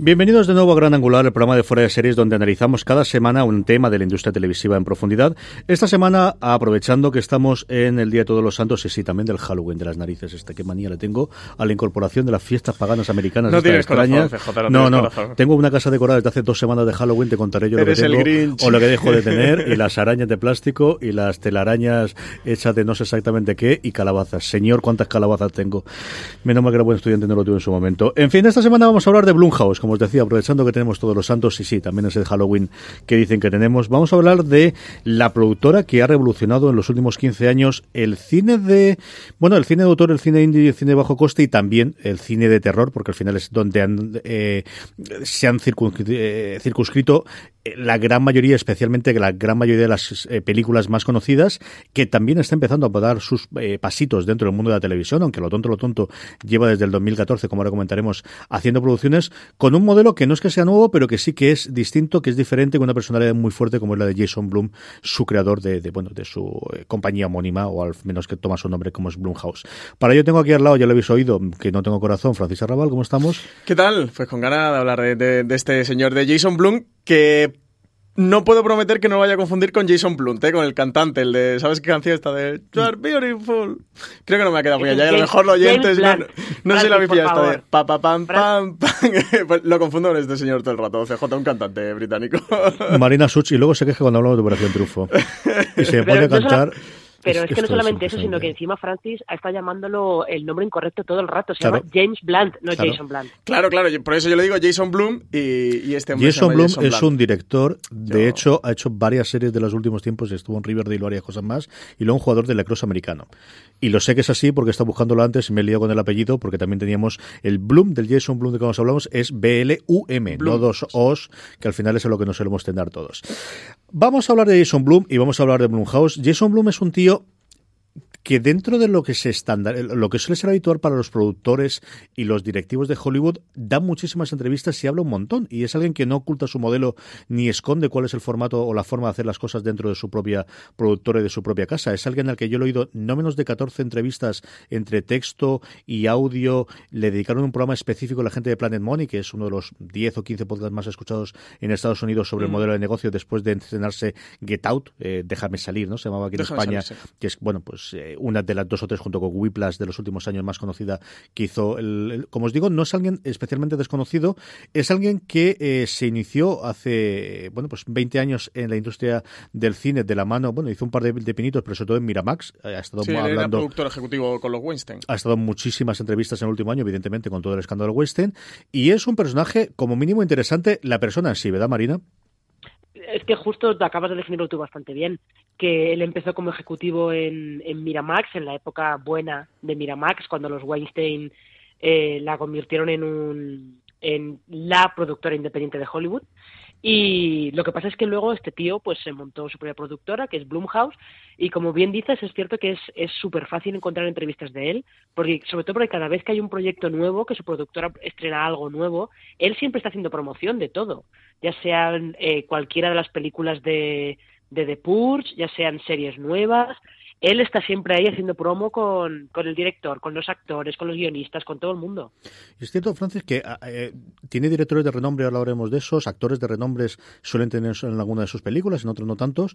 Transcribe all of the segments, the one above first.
Bienvenidos de nuevo a Gran Angular, el programa de fuera de series donde analizamos cada semana un tema de la industria televisiva en profundidad. Esta semana, aprovechando que estamos en el Día de Todos los Santos y sí, también del Halloween de las narices, este qué manía le tengo a la incorporación de las fiestas paganas americanas. No tienes extrañas. corazón, no, no, no, tengo una casa decorada desde hace dos semanas de Halloween, te contaré yo lo que tengo o lo que dejo de tener y las arañas de plástico y las telarañas hechas de no sé exactamente qué y calabazas. Señor, cuántas calabazas tengo. Menos mal que era buen estudiante no lo tuve en su momento. En fin, esta semana vamos a hablar de Blumhouse, como os decía, aprovechando que tenemos todos los santos y sí, también es el Halloween que dicen que tenemos. Vamos a hablar de la productora que ha revolucionado en los últimos 15 años el cine de, bueno, el cine de autor, el cine indie el cine de bajo coste y también el cine de terror, porque al final es donde han, eh, se han eh, circunscrito la gran mayoría, especialmente la gran mayoría de las eh, películas más conocidas, que también está empezando a dar sus eh, pasitos dentro del mundo de la televisión, aunque lo tonto, lo tonto lleva desde el 2014, como ahora comentaremos, haciendo producciones con un modelo que no es que sea nuevo, pero que sí que es distinto, que es diferente, con una personalidad muy fuerte como es la de Jason Blum, su creador de, bueno, de su eh, compañía homónima, o al menos que toma su nombre como es Blumhouse. Para ello tengo aquí al lado, ya lo habéis oído, que no tengo corazón, Francis Arrabal, ¿cómo estamos? ¿Qué tal? Pues con ganas de hablar de, de- de este señor de Jason Blum, que no puedo prometer que no lo vaya a confundir con Jason Blunt, ¿eh? con el cantante, el de, ¿sabes qué canción está de You are beautiful? Creo que no me ha quedado muy allá, y a lo es mejor James oyentes no, no se la por esta de pa pa pam pam pam. Pues lo confundo con este señor todo el rato, CJ, un cantante británico. Marina Such, y luego se queja cuando hablamos de Operación Triunfo. Y se pone a solo- cantar. Pero es, que no solamente eso, sino que encima Francis está llamándolo el nombre incorrecto todo el rato. Se Claro. llama James Blunt, no Claro. Jason Blunt. claro, claro, yo- por eso yo le digo Jason Blum y, y este hombre Jason Jason es Blunt. un director, de Yo- hecho, ha hecho varias series de los últimos tiempos, estuvo en Riverdale y varias cosas más, y luego un jugador de lacrosse americano. Y lo sé que es así porque está buscándolo antes y me he liado con el apellido, porque también teníamos el Blum del Jason Blum de que nos hablamos, es B-L-U-M, no dos O's, que al final es a lo que nos solemos tener todos. Vamos a hablar de Jason Blum y vamos a hablar de Blumhouse. Jason Blum es un tío que dentro de lo que se estándar, lo que suele ser habitual para los productores y los directivos de Hollywood, da muchísimas entrevistas y habla un montón. Y es alguien que no oculta su modelo ni esconde cuál es el formato o la forma de hacer las cosas dentro de su propia productora y de su propia casa. Es alguien al que yo le he oído no menos de 14 entrevistas entre texto y audio. Le dedicaron un programa específico a la gente de Planet Money, que es uno de los 10 o 15 podcasts más escuchados en Estados Unidos sobre el modelo de negocio después de estrenarse Get Out, eh, Déjame salir, ¿no? Se llamaba aquí en Déjame España salir, sí. que es bueno pues eh, una de las dos o tres junto con Whiplash de los últimos años más conocida que hizo el, el- como os digo no es alguien especialmente desconocido es alguien que eh, se inició hace bueno pues 20 años en la industria del cine de la mano bueno hizo un par de, de pinitos pero sobre todo en Miramax eh, ha estado Sí, era hablando productor ejecutivo con los Weinstein. ha estado en muchísimas entrevistas en el último año, evidentemente, con todo el escándalo Weinstein, y es un personaje, como mínimo, interesante, la persona en sí, ¿verdad, Marina? Es que justo acabas de definirlo tú bastante bien, que él empezó como ejecutivo en, en Miramax, en la época buena de Miramax, cuando los Weinstein eh, la convirtieron en, un, en la productora independiente de Hollywood. Y lo que pasa es que luego este tío pues se montó su propia productora, que es Blumhouse, y como bien dices, es cierto que es es súper fácil encontrar entrevistas de él, porque sobre todo porque cada vez que hay un proyecto nuevo, que su productora estrena algo nuevo, él siempre está haciendo promoción de todo, ya sean eh, cualquiera de las películas de, de The Purge, ya sean series nuevas, él está siempre ahí haciendo promo con, con el director, con los actores, con los guionistas, con todo el mundo. Es cierto, Francis, que ah, eh, tiene directores de renombre, ahora hablaremos de esos, actores de renombres suelen tener eso en alguna de sus películas, en otros no tantos,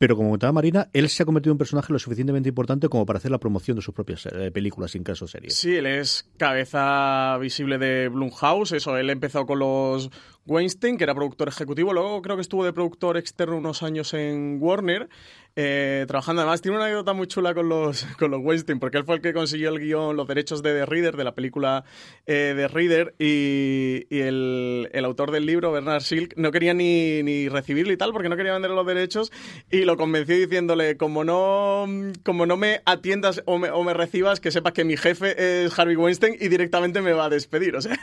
pero como comentaba Marina, él se ha convertido en un personaje lo suficientemente importante como para hacer la promoción de sus propias eh, películas, sin caso series. Sí, él es cabeza visible de Blumhouse. Eso, él empezó con los Weinstein, que era productor ejecutivo. Luego creo que estuvo de productor externo unos años en Warner, eh, trabajando. Además, tiene una anécdota muy chula con los, con los Weinstein, porque él fue el que consiguió el guion, los derechos de The Reader, de la película eh, The Reader, y, y el, el autor del libro, Bernard Silk, no quería ni, ni recibirlo y tal, porque no quería vender los derechos, y lo convenció diciéndole, como no, como no me atiendas o me, o me recibas, que sepas que mi jefe es Harvey Weinstein y directamente me va a despedir. O sea,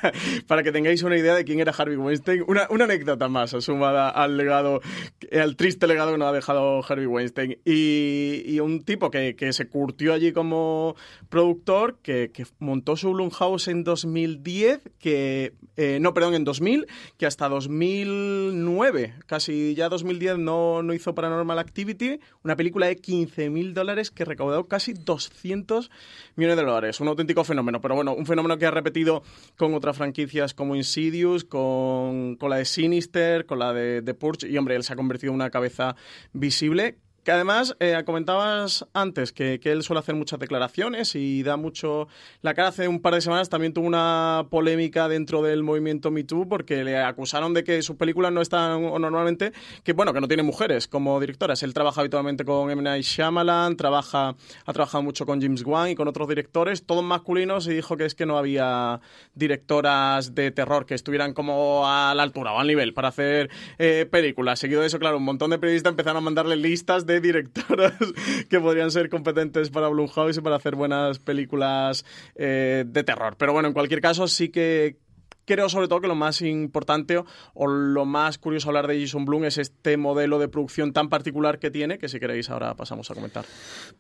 para que tengáis una idea de quién era Harvey Weinstein Una, anécdota más sumada al legado, al triste legado que nos ha dejado Harvey Weinstein. Y, un tipo que, que, se curtió allí como productor, que, que montó su Blumhouse en 2010, que, eh, no, perdón, en 2000, que hasta 2009, casi ya 2010, no, no hizo Paranormal Activity, una película de 15.000 dólares que recaudó casi 200 millones de dólares. Un auténtico fenómeno, pero bueno, un fenómeno que ha repetido con otras franquicias como Insidious, con, con la de Sinister, con la de, de Purge, y hombre, él se ha convertido en una cabeza visible que además, eh, comentabas antes que, que, él suele hacer muchas declaraciones y da mucho la cara. Hace un par de semanas también tuvo una polémica dentro del movimiento Me Too porque le acusaron de que sus películas no están o normalmente, que bueno, que no tiene mujeres como directoras. Él trabaja habitualmente con M. Night Shyamalan, trabaja, ha trabajado mucho con James Wan y con otros directores, todos masculinos, y dijo que es que no había directoras de terror que estuvieran como a la altura o al nivel para hacer eh, películas. Seguido de eso, claro, un montón de periodistas empezaron a mandarle listas de directoras que podrían ser competentes para Blumhouse y para hacer buenas películas eh, de terror. Pero bueno, en cualquier caso sí que creo sobre todo que lo más importante o lo más curioso hablar de Jason Blum es este modelo de producción tan particular que tiene, que si queréis ahora pasamos a comentar.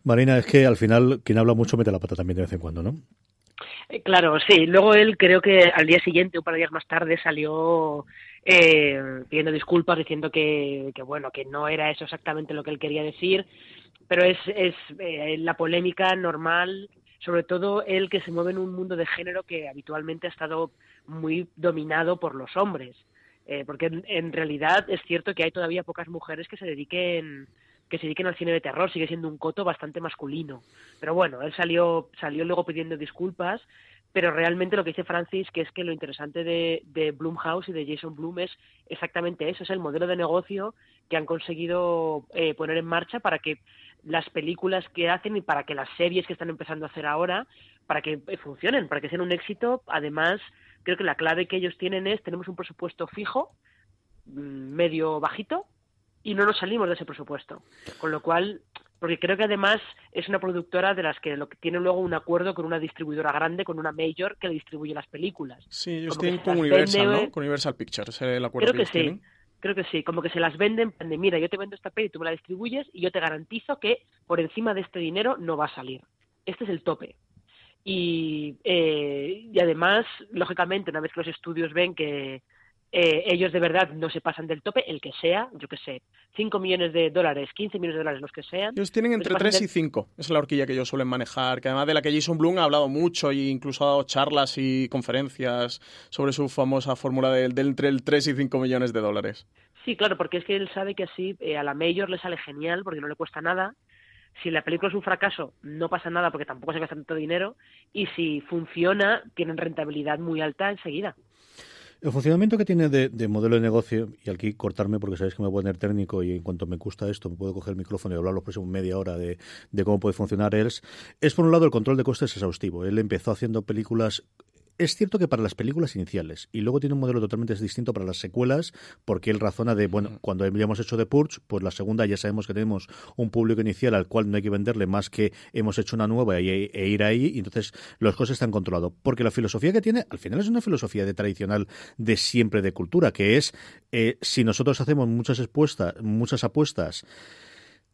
Marina, es que al final quien habla mucho mete la pata también de vez en cuando, ¿no? Eh, claro, sí. Luego él creo que al día siguiente, un par de días más tarde, salió eh, pidiendo disculpas, diciendo que, bueno, que no era eso exactamente lo que él quería decir, pero es, es eh, la polémica normal, sobre todo él que se mueve en un mundo de género que habitualmente ha estado muy dominado por los hombres, eh, porque en, en realidad es cierto que hay todavía pocas mujeres que se dediquen que se dediquen al cine de terror, sigue siendo un coto bastante masculino. Pero bueno, él salió, salió luego pidiendo disculpas, pero realmente lo que dice Francis, que es que lo interesante de, de Blumhouse y de Jason Blum es exactamente eso, es el modelo de negocio que han conseguido eh, poner en marcha para que las películas que hacen y para que las series que están empezando a hacer ahora, para que eh, funcionen, para que sean un éxito. Además, creo que la clave que ellos tienen es, tenemos un presupuesto fijo, mm, medio bajito, y no nos salimos de ese presupuesto. Con lo cual, porque creo que además es una productora de las que, lo que tiene luego un acuerdo con una distribuidora grande, con una major que le distribuye las películas. Sí, ellos tienen con Universal, vende... ¿no? Con Universal Pictures, el acuerdo creo que, que sí. tienen. Creo que sí, como que se las venden, de mira, yo te vendo esta peli, tú me la distribuyes y yo te garantizo que por encima de este dinero no va a salir. Este es el tope. Y, eh, y además, lógicamente, una vez que los estudios ven que, eh, ellos de verdad no se pasan del tope, el que sea, yo que sé, 5 millones de dólares, 15 millones de dólares, los que sean. Ellos tienen entre 3 y 5, es la horquilla que ellos suelen manejar, que además de la que Jason Blum ha hablado mucho e incluso ha dado charlas y conferencias sobre su famosa fórmula de, de, entre el 3 y 5 millones de dólares. Sí, claro, porque es que él sabe que así eh, a la Major le sale genial porque no le cuesta nada. Si la película es un fracaso, no pasa nada porque tampoco se gasta tanto dinero. Y si funciona, tienen rentabilidad muy alta enseguida. El funcionamiento que tiene de, de, modelo de negocio, y aquí cortarme porque sabéis que me voy a poner técnico y en cuanto me gusta esto me puedo coger el micrófono y hablar los próximos media hora de, de cómo puede funcionar él, es por un lado el control de costes exhaustivo. Él empezó haciendo películas es cierto que para las películas iniciales y luego tiene un modelo totalmente distinto para las secuelas porque él razona de, bueno, cuando ya hemos hecho The Purge, pues la segunda ya sabemos que tenemos un público inicial al cual no hay que venderle más que hemos hecho una nueva y, e ir ahí y entonces los costes están controlados. Porque la filosofía que tiene, al final es una filosofía de tradicional de siempre de cultura, que es eh, si nosotros hacemos muchas expuestas, muchas apuestas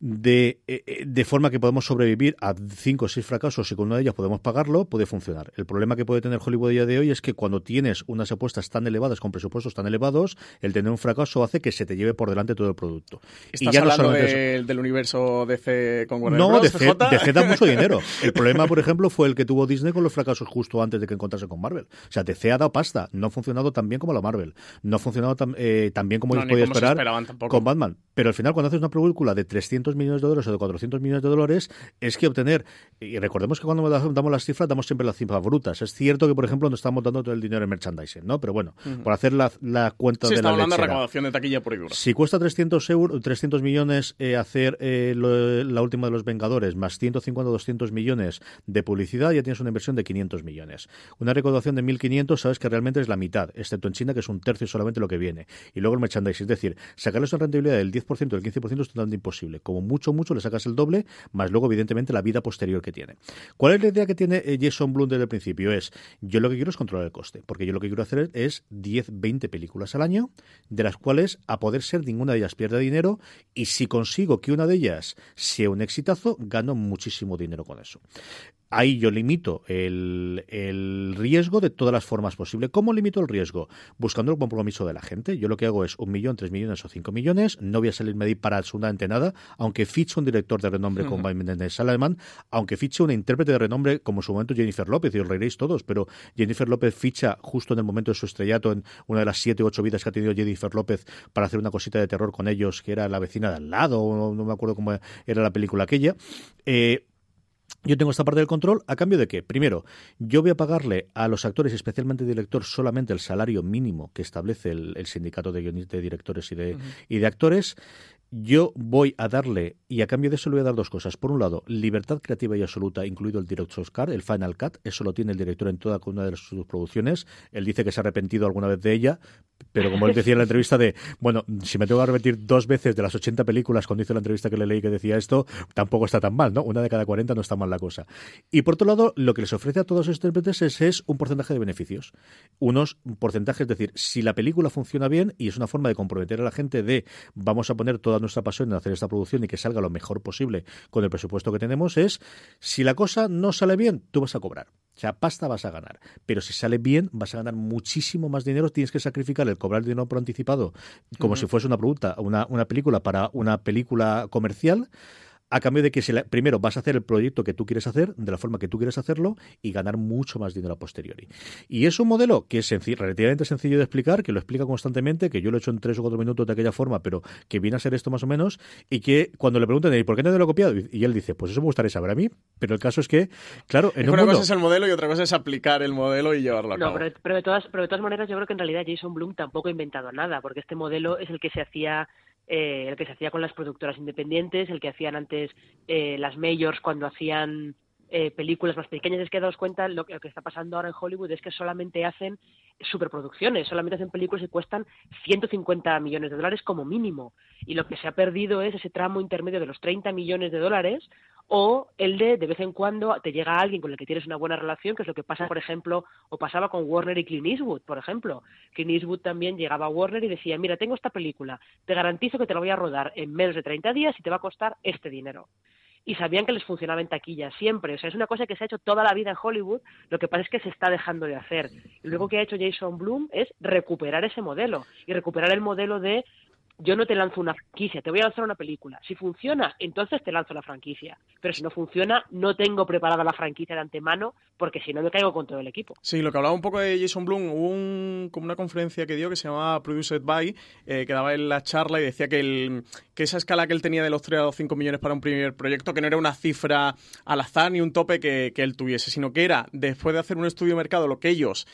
de, de, forma que podemos sobrevivir a cinco o seis fracasos y con una de ellas podemos pagarlo, puede funcionar. El problema que puede tener Hollywood a día de hoy es que cuando tienes unas apuestas tan elevadas, con presupuestos tan elevados, el tener un fracaso hace que se te lleve por delante todo el producto. ¿Estás y ya hablando no de, del universo DC con Warner No, DC, DC da mucho dinero. El problema, por ejemplo, fue el que tuvo Disney con los fracasos justo antes de que encontrase con Marvel. O sea, DC ha dado pasta. No ha funcionado tan bien como la Marvel. No ha funcionado tan, eh, tan bien como no, ellos podían esperar con Batman. Pero al final, cuando haces una película de 300 millones de dólares o de 400 millones de dólares, es que obtener, y recordemos que cuando damos las cifras, damos siempre las cifras brutas. Es cierto que, por ejemplo, no estamos dando todo el dinero en merchandising, ¿no? Pero bueno, uh -huh. por hacer la, la cuenta sí, de está la hablando lechera. de recaudación de taquilla por dura. Si cuesta 300, euros, 300 millones eh, hacer eh, lo, la última de los Vengadores, más 150 200 millones de publicidad, ya tienes una inversión de 500 millones. Una recaudación de 1.500, sabes que realmente es la mitad, excepto en China, que es un tercio solamente lo que viene. Y luego el merchandising, es decir, sacarles una rentabilidad del 10%, del 15% es totalmente imposible. Con como mucho, mucho le sacas el doble, más luego, evidentemente, la vida posterior que tiene. ¿Cuál es la idea que tiene eh, Jason Blum desde el principio? Es, yo lo que quiero es controlar el coste, porque yo lo que quiero hacer es 10, 20 películas al año, de las cuales, a poder ser, ninguna de ellas pierde dinero, y si consigo que una de ellas sea un exitazo, gano muchísimo dinero con eso ahí yo limito el, el, riesgo de todas las formas posibles. ¿Cómo limito el riesgo? Buscando el compromiso de la gente. Yo lo que hago es un millón, tres millones o cinco millones. No voy a salir medir para absolutamente nada, aunque fiche un director de renombre como Menendez Salaman, aunque fiche una intérprete de renombre como en su momento Jennifer López, y os reiréis todos, pero Jennifer López ficha justo en el momento de su estrellato en una de las siete o ocho vidas que ha tenido Jennifer López para hacer una cosita de terror con ellos, que era la vecina de al lado, o no me acuerdo cómo era la película aquella. Eh, yo tengo esta parte del control a cambio de que, primero, yo voy a pagarle a los actores, especialmente director, solamente el salario mínimo que establece el, sindicato de, de directores y de, y de actores yo voy a darle, y a cambio de eso le voy a dar dos cosas. Por un lado, libertad creativa y absoluta, incluido el Director's Cut, el Final Cut. Eso lo tiene el director en toda una de sus producciones. Él dice que se ha arrepentido alguna vez de ella, pero como él decía en la entrevista de, bueno, si me tengo que arrepentir dos veces de las 80 películas cuando hice la entrevista que le leí que decía esto, tampoco está tan mal, ¿no? Una de cada 40 no está mal la cosa. Y por otro lado, lo que les ofrece a todos los intérpretes es, es un porcentaje de beneficios. Unos porcentajes, es decir, si la película funciona bien y es una forma de comprometer a la gente de vamos a poner toda nuestra pasión en hacer esta producción y que salga lo mejor posible con el presupuesto que tenemos es, si la cosa no sale bien, tú vas a cobrar. O sea, pasta vas a ganar. Pero si sale bien, vas a ganar muchísimo más dinero. Tienes que sacrificar el cobrar dinero por anticipado como si fuese una, producta, una, una película para una película comercial a cambio de que primero vas a hacer el proyecto que tú quieres hacer, de la forma que tú quieres hacerlo, y ganar mucho más dinero a posteriori. Y es un modelo que es relativamente sencillo de explicar, que lo explica constantemente, que yo lo he hecho en tres o cuatro minutos de aquella forma, pero que viene a ser esto más o menos, y que cuando le preguntan, ¿y por qué no lo he copiado? Y él dice, pues eso me gustaría saber a mí, pero el caso es que, claro, en una cosa es el modelo y otra cosa es aplicar el modelo y llevarlo a cabo. No, pero, de todas, pero de todas maneras yo creo que en realidad Jason Bloom tampoco ha inventado nada, porque este modelo es el que se hacía eh, el que se hacía con las productoras independientes, el que hacían antes eh, las majors cuando hacían eh, películas más pequeñas. Es que daos cuenta, lo que, lo que, está pasando ahora en Hollywood es que solamente hacen superproducciones, solamente hacen películas que cuestan 150 millones de dólares como mínimo. Y lo que se ha perdido es ese tramo intermedio de los 30 millones de dólares o el de de vez en cuando te llega alguien con el que tienes una buena relación, que es lo que pasa, por ejemplo, o pasaba con Warner y Clint Eastwood, por ejemplo. Clint Eastwood también llegaba a Warner y decía, mira, tengo esta película, te garantizo que te la voy a rodar en menos de 30 días y te va a costar este dinero. Y sabían que les funcionaba en taquilla siempre. O sea, es una cosa que se ha hecho toda la vida en Hollywood, lo que pasa es que se está dejando de hacer. Y luego que ha hecho Jason Bloom es recuperar ese modelo y recuperar el modelo de yo no te lanzo una franquicia, te voy a lanzar una película. Si funciona, entonces te lanzo la franquicia. Pero si no funciona, no tengo preparada la franquicia de antemano, porque si no me caigo con todo el equipo. Sí, lo que hablaba un poco de Jason Blum, hubo un, como una conferencia que dio que se llamaba Produced By, eh, que daba en la charla y decía que, el, que esa escala que él tenía de los 3 a los 5 millones para un primer proyecto, que no era una cifra al azar ni un tope que, que él tuviese, sino que era, después de hacer un estudio de mercado, lo que ellos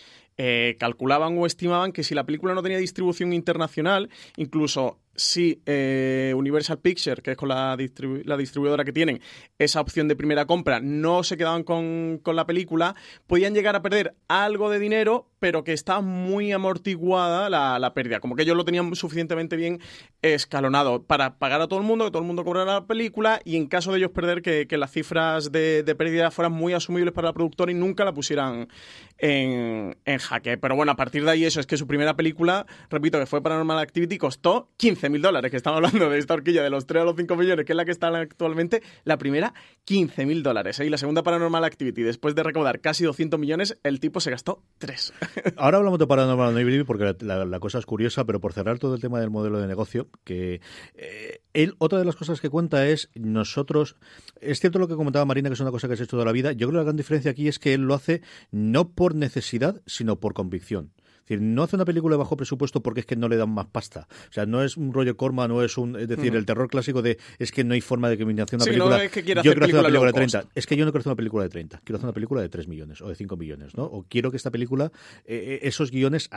eh, calculaban o estimaban que si la película no tenía distribución internacional, incluso si eh, Universal Pictures, que es con la, la, distribuidora que tienen, esa opción de primera compra, no se quedaban con, con, la película, podían llegar a perder algo de dinero, pero que está muy amortiguada la, la, pérdida. Como que ellos lo tenían suficientemente bien escalonado para pagar a todo el mundo, que todo el mundo cobrara la película y en caso de ellos perder, que, las cifras de, de, pérdida fueran muy asumibles para el productor y nunca la pusieran en, en jaque. Pero bueno, a partir de ahí eso es que su primera película, repito, que fue Paranormal Activity, costó 15 mil dólares, que estamos hablando de esta horquilla de los 3 a los 5 millones, que es la que está actualmente, la primera 15 mil dólares. ¿eh? Y la segunda Paranormal Activity, después de recaudar casi 200 millones, el tipo se gastó 3. Ahora hablamos de Paranormal Activity porque la, cosa es curiosa, pero por cerrar todo el tema del modelo de negocio, que eh, él, otra de las cosas que cuenta es nosotros, es cierto lo que comentaba Marina, que es una cosa que se ha hecho toda la vida, yo creo que la gran diferencia aquí es que él lo hace no por necesidad, sino por convicción decir, no hace una película de bajo presupuesto porque es que no le dan más pasta. O sea, no es un rollo Corma, no es un. Es decir, el terror clásico de es que no hay forma de que me una película. No es que yo quiero hacer una película de 30. Es que yo no quiero hacer una película de 30. Quiero hacer una película de 3 millones o de 5 millones, ¿no? O quiero que esta película, eh, eh, esos guiones,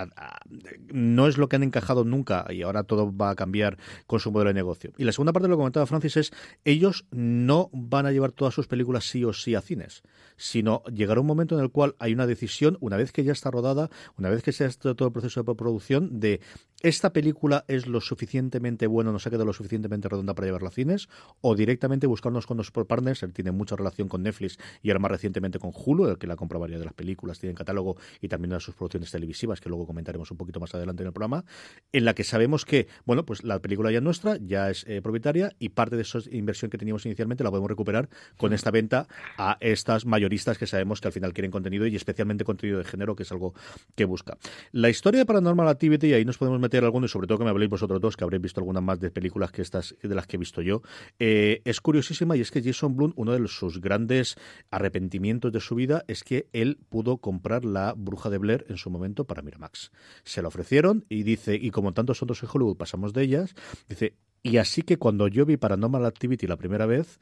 no es lo que han encajado nunca y ahora todo va a cambiar con su modelo de negocio. Y la segunda parte de lo que comentaba Francis es: ellos no van a llevar todas sus películas sí o sí a cines, sino llegará un momento en el cual hay una decisión, una vez que ya está rodada, una vez que se ha hecho todo el proceso de producción de esta película es lo suficientemente buena, nos ha quedado lo suficientemente redonda para llevarla a cines, o directamente buscarnos con los partners, él tiene mucha relación con Netflix y ahora más recientemente con Hulu, el que la compra varias de las películas, tiene en catálogo y también de sus producciones televisivas, que luego comentaremos un poquito más adelante en el programa, en la que sabemos que, bueno, pues la película ya es nuestra, ya es eh, propietaria y parte de esa inversión que teníamos inicialmente la podemos recuperar con esta venta a estas mayoristas que sabemos que al final quieren contenido y especialmente contenido de género, que es algo que busca. La historia de Paranormal Activity, y ahí nos podemos meter alguno, y sobre todo que me habléis vosotros dos, que habréis visto algunas más de películas que estas, de las que he visto yo, eh, es curiosísima y es que Jason Blum, uno de sus grandes arrepentimientos de su vida es que él pudo comprar la Bruja de Blair en su momento para Miramax. Se la ofrecieron y dice, y como tantos otros en Hollywood pasamos de ellas, dice, y así que cuando yo vi Paranormal Activity la primera vez,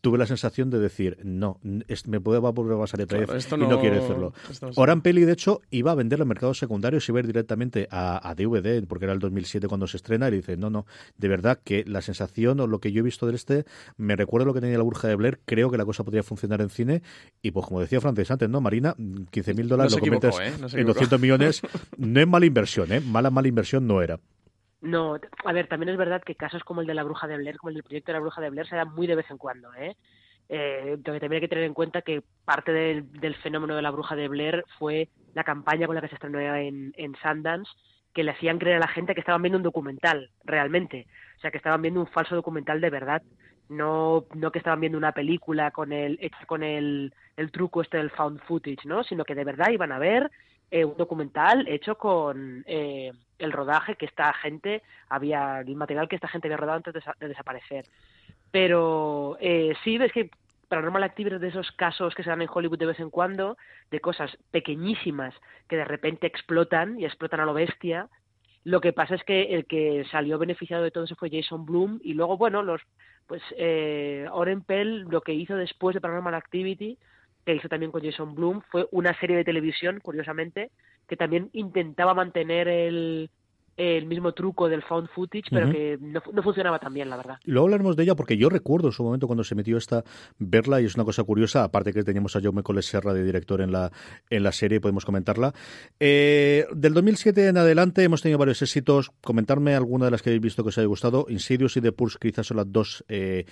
tuve la sensación de decir, no, me puede volver a pasar el claro, y no, quiere hacerlo. Oran Peli, de hecho, iba a vender el mercado secundario y iba a ir directamente a, DVD, porque era el 2007 cuando se estrena, y dice, no, no, de verdad que la sensación o lo que yo he visto de este me recuerda lo que tenía la burja de Blair, creo que la cosa podría funcionar en cine, y pues como decía Francis antes, ¿no? Marina, 15 mil dólares lo conviertes ¿eh? en 200 millones, no es mala inversión, ¿eh? Mala, mala inversión no era. No, a ver, también es verdad que casos como el de la bruja de Blair, como el del proyecto de la bruja de Blair, se dan muy de vez en cuando, ¿eh? eh también hay que tener en cuenta que parte del, fenómeno de la bruja de Blair fue la campaña con la que se estrenó en, en Sundance, que le hacían creer a la gente que estaban viendo un documental, realmente. O sea, que estaban viendo un falso documental de verdad. No, no que estaban viendo una película con el, hecha con el, el truco este del found footage, ¿no? Sino que de verdad iban a ver eh, un documental hecho con eh, el rodaje que esta gente había, el material que esta gente había rodado antes de, desaparecer. Pero eh, sí, ves que Paranormal Activity de esos casos que se dan en Hollywood de vez en cuando, de cosas pequeñísimas que de repente explotan y explotan a lo bestia. Lo que pasa es que el que salió beneficiado de todo eso fue Jason Bloom y luego, bueno, los pues eh, Oren Pell lo que hizo después de Paranormal Activity que hizo también con Jason Bloom, fue una serie de televisión, curiosamente, que también intentaba mantener el, el mismo truco del found footage, pero que no, funcionaba tan bien, la verdad. Luego hablaremos de ella porque yo recuerdo en su momento cuando se metió esta verla y es una cosa curiosa, aparte que teníamos a Jaume Coles Serra de director en la, en la serie, podemos comentarla. Eh, del 2007 en adelante hemos tenido varios éxitos. Comentarme alguna de las que habéis visto que os haya gustado. Insidious y The Pulse quizás son las dos eh,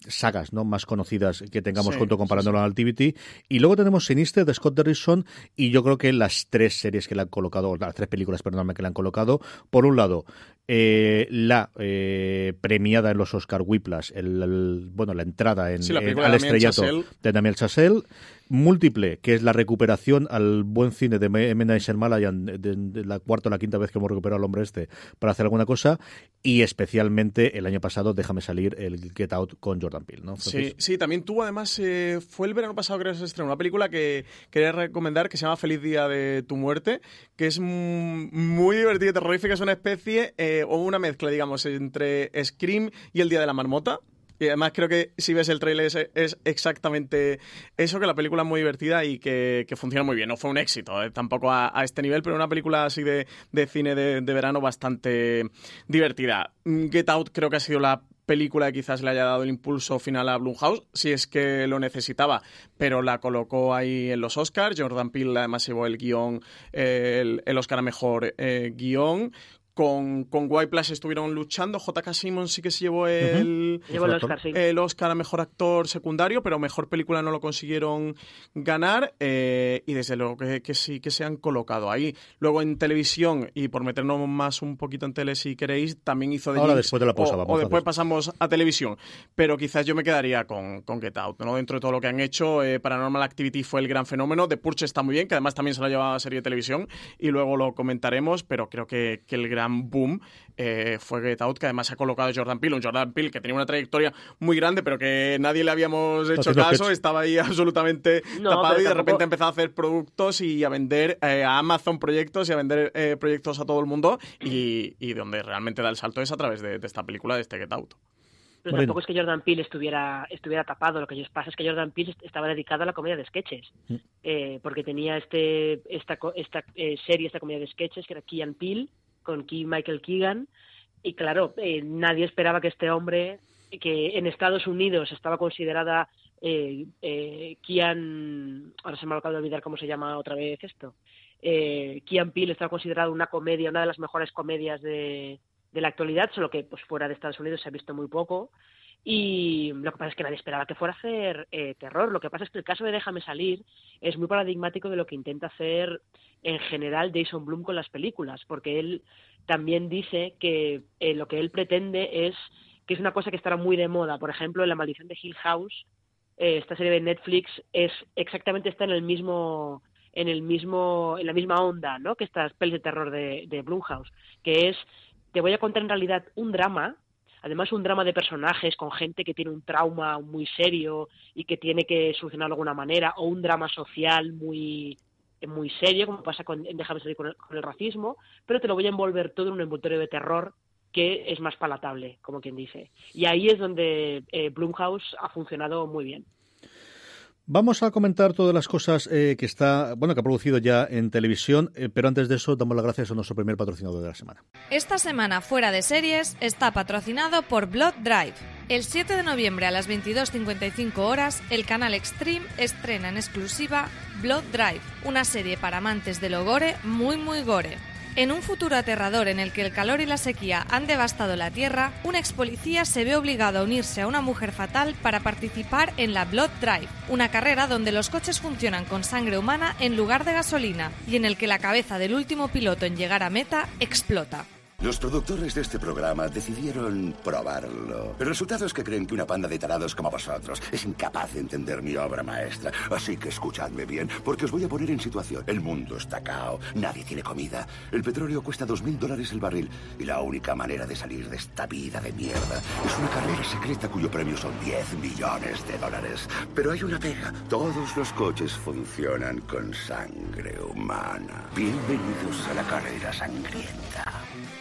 sagas ¿no? más conocidas que tengamos junto con Paranormal Activity. Y luego tenemos Sinister de Scott Derrickson y yo creo que las tres series que le han colocado, las tres películas, perdóname, que le han colocado, por un lado, eh, la eh, premiada en los Oscar Whiplash, el, bueno, la entrada en, al estrellato de Daniel Chazelle, múltiple, que es la recuperación al buen cine de M. Night Shyamalan, de, la cuarta o la quinta vez que hemos recuperado al hombre este para hacer alguna cosa, y especialmente el año pasado, déjame salir, el Get Out con Jordan Peele, ¿no? Sí, sí, también tuvo además, eh, fue el verano pasado creo que se estrenó una película que quería recomendar que se llama Feliz Día de tu Muerte, que es muy divertida y terrorífica, es una especie eh, o una mezcla, digamos, entre Scream y El Día de la Marmota. Y además creo que si ves el trailer es, exactamente eso, que la película es muy divertida y que, funciona muy bien. No fue un éxito, eh, tampoco a, este nivel, pero una película así de, cine de, verano bastante divertida. Get Out creo que ha sido la película que quizás le haya dado el impulso final a Blumhouse, si es que lo necesitaba, pero la colocó ahí en los Oscars. Jordan Peele además llevó el guion, el, Oscar a Mejor eh, guion con, con White Plus estuvieron luchando. J.K. Simmons sí que se llevó el, el, Oscar, a mejor actor secundario, pero mejor película no lo consiguieron ganar. Eh, y desde luego que, sí que se han colocado ahí. Luego en televisión, y por meternos más un poquito en tele si queréis, también hizo de Ahora después de la pausa, o, después pasamos a televisión. Pero quizás yo me quedaría con, con Get Out. ¿no? Dentro de todo lo que han hecho, eh, Paranormal Activity fue el gran fenómeno. The Purge está muy bien, que además también se lo ha llevado a serie de televisión. Y luego lo comentaremos, pero creo que, que el gran boom eh, fue Get Out, que además ha colocado Jordan Peele, un Jordan Peele que tenía una trayectoria muy grande, pero que nadie le habíamos hecho caso, estaba ahí absolutamente tapado y de repente empezó a hacer productos y a vender eh, a Amazon proyectos y a vender eh, proyectos a todo el mundo y, donde realmente da el salto es a través de, esta película, de este Get Out. Pero tampoco es que Jordan Peele estuviera, estuviera tapado. Lo que pasa es que Jordan Peele estaba dedicado a la comedia de sketches. Mm. porque tenía este esta, esta serie, esta comedia de sketches, que era Key and Peele, con Michael Keegan. Y claro, eh, nadie esperaba que este hombre, que en Estados Unidos estaba considerada eh, eh, Kian, ahora se me ha acabado de olvidar cómo se llama otra vez esto, eh, Kian Peele está considerado una comedia, una de las mejores comedias de, de la actualidad, solo que pues fuera de Estados Unidos se ha visto muy poco. Y lo que pasa es que nadie esperaba que fuera a hacer eh, terror. Lo que pasa es que el caso de Déjame salir es muy paradigmático de lo que intenta hacer en general Jason Blum con las películas, porque él también dice que eh, lo que él pretende es que es una cosa que estará muy de moda. Por ejemplo, en La maldición de Hill House, eh, esta serie de Netflix es exactamente está en el mismo en el mismo en la misma onda, ¿no? Que estas pelis de terror de, de Blumhouse, que es te voy a contar en realidad un drama además un drama de personajes con gente que tiene un trauma muy serio y que tiene que solucionarlo de alguna manera, o un drama social muy muy serio, como pasa con Déjame salir con el, con el racismo, pero te lo voy a envolver todo en un envoltorio de terror que es más palatable, como quien dice. Y ahí es donde eh, Blumhouse ha funcionado muy bien. Vamos a comentar todas las cosas eh, que está, bueno, que ha producido ya en televisión, eh, pero antes de eso damos las gracias a nuestro primer patrocinador de la semana. Esta semana fuera de series está patrocinado por Blood Drive. El 7 de noviembre a las 22.55 horas, el canal Extreme estrena en exclusiva Blood Drive, una serie para amantes del gore muy muy gore. En un futuro aterrador en el que el calor y la sequía han devastado la Tierra, un ex policía se ve obligado a unirse a una mujer fatal para participar en la Blood Drive, una carrera donde los coches funcionan con sangre humana en lugar de gasolina y en el que la cabeza del último piloto en llegar a meta explota. Los productores de este programa decidieron probarlo. El resultado es que creen que una panda de tarados como vosotros es incapaz de entender mi obra maestra. Así que escuchadme bien, porque os voy a poner en situación. El mundo está cao, nadie tiene comida. El petróleo cuesta dos mil dólares el barril. Y la única manera de salir de esta vida de mierda es una carrera secreta cuyo premio son 10 millones de dólares. Pero hay una pega. Todos los coches funcionan con sangre humana. Bienvenidos a la carrera sangrienta.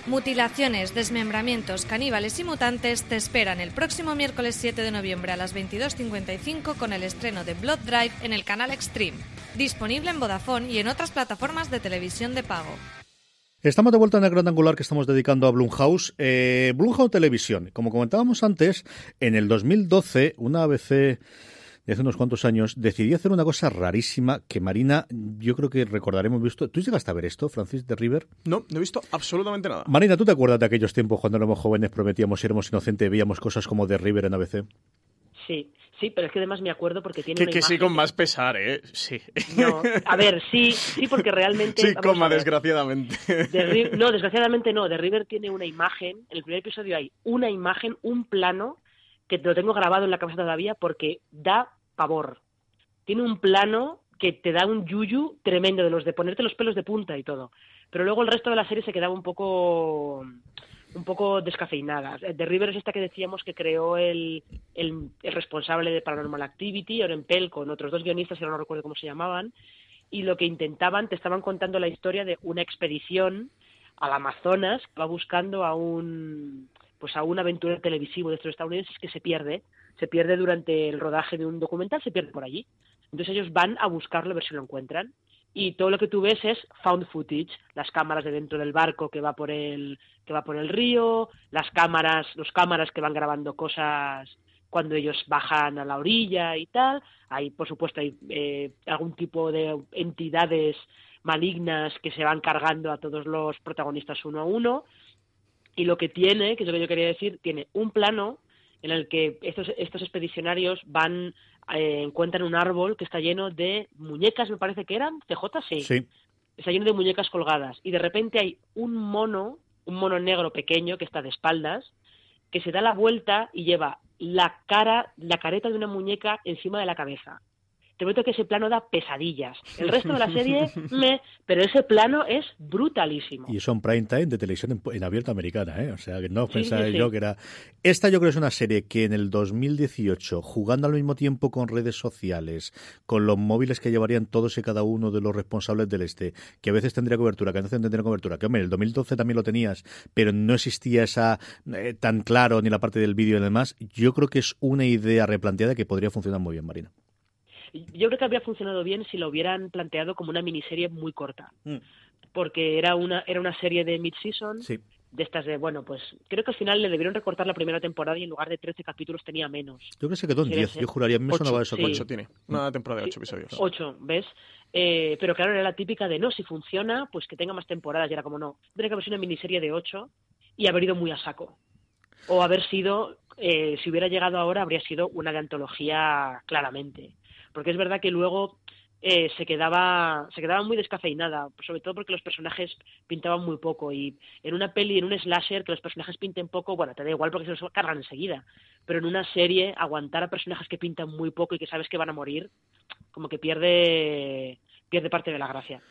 Mutilaciones, desmembramientos, caníbales y mutantes te esperan el próximo miércoles 7 de noviembre a las 22.55 con el estreno de Blood Drive en el canal Extreme, disponible en Vodafone y en otras plataformas de televisión de pago. Estamos de vuelta en el gran angular que estamos dedicando a Blumhouse. Eh, Blumhouse Televisión, como comentábamos antes, en el 2012 una ABC de hace unos cuantos años, decidí hacer una cosa rarísima que Marina, yo creo que recordaremos visto. ¿Tú llegaste a ver esto, Francis de River? No, no he visto absolutamente nada. Marina, ¿tú te acuerdas de aquellos tiempos cuando éramos jóvenes, prometíamos, éramos inocentes, veíamos cosas como de River en ABC? Sí, sí, pero es que además me acuerdo porque tiene que, una que sí, imagen con más pesar, ¿eh? Sí. No, a ver, sí, sí, porque realmente... Sí, coma, desgraciadamente. De no, desgraciadamente no. De River tiene una imagen. En el primer episodio hay una imagen, un plano, que lo tengo grabado en la cabeza todavía porque da pavor. Tiene un plano que te da un yuyu tremendo, de los de ponerte los pelos de punta y todo. Pero luego el resto de la serie se quedaba un poco un poco descafeinada. The River es esta que decíamos que creó el, el, responsable de Paranormal Activity, Oren Pell, con otros dos guionistas, que no recuerdo cómo se llamaban, y lo que intentaban, te estaban contando la historia de una expedición al Amazonas que va buscando a un pues a un aventurero televisivo de estos estadounidenses que se pierde, se pierde durante el rodaje de un documental, se pierde por allí. Entonces ellos van a buscarlo a ver si lo encuentran. Y todo lo que tú ves es found footage, las cámaras de dentro del barco que va por el que va por el río, las cámaras, los cámaras que van grabando cosas cuando ellos bajan a la orilla y tal. Hay, por supuesto, hay eh, algún tipo de entidades malignas que se van cargando a todos los protagonistas uno a uno. Y lo que tiene, que es lo que yo quería decir, tiene un plano en el que estos, estos expedicionarios van, eh, encuentran un árbol que está lleno de muñecas, me parece que eran, CJ, sí. Sí. Está lleno de muñecas colgadas. Y de repente hay un mono, un mono negro pequeño que está de espaldas, que se da la vuelta y lleva la cara, la careta de una muñeca encima de la cabeza. Te prometo que ese plano da pesadillas. El resto de la serie, me, pero ese plano es brutalísimo. Y son prime time de televisión en, en abierto americana, ¿eh? O sea, que no Sí, pensaba sí, sí. yo que era... Esta yo creo que es una serie que en el 2018, jugando al mismo tiempo con redes sociales, con los móviles que llevarían todos y cada uno de los responsables del este, que a veces tendría cobertura, que a veces no tendría cobertura, que hombre, en el 2012 también lo tenías, pero no existía esa eh, tan claro ni la parte del vídeo y demás, yo creo que es una idea replanteada que podría funcionar muy bien, Marina. Yo creo que habría funcionado bien si lo hubieran planteado como una miniserie muy corta. Mm. Porque era una, era una serie de mid-season Sí. de estas de, bueno, pues creo que al final le debieron recortar la primera temporada y en lugar de 13 capítulos tenía menos. Yo creo que se quedó en 10, yo juraría, me sonaba eso. Sí. 8 tiene, una temporada de 8 episodios. 8, ¿ves? Eh, pero claro, era la típica de, no, si funciona, pues que tenga más temporadas. Y era como, no, tendría que haber sido una miniserie de 8 y haber ido muy a saco. O haber sido, eh, si hubiera llegado ahora, habría sido una de antología claramente. Porque es verdad que luego eh, se quedaba se quedaba muy descafeinada, sobre todo porque los personajes pintaban muy poco y en una peli, en un slasher, que los personajes pinten poco, bueno, te da igual porque se los cargan enseguida, pero en una serie aguantar a personajes que pintan muy poco y que sabes que van a morir, como que pierde pierde parte de la gracia.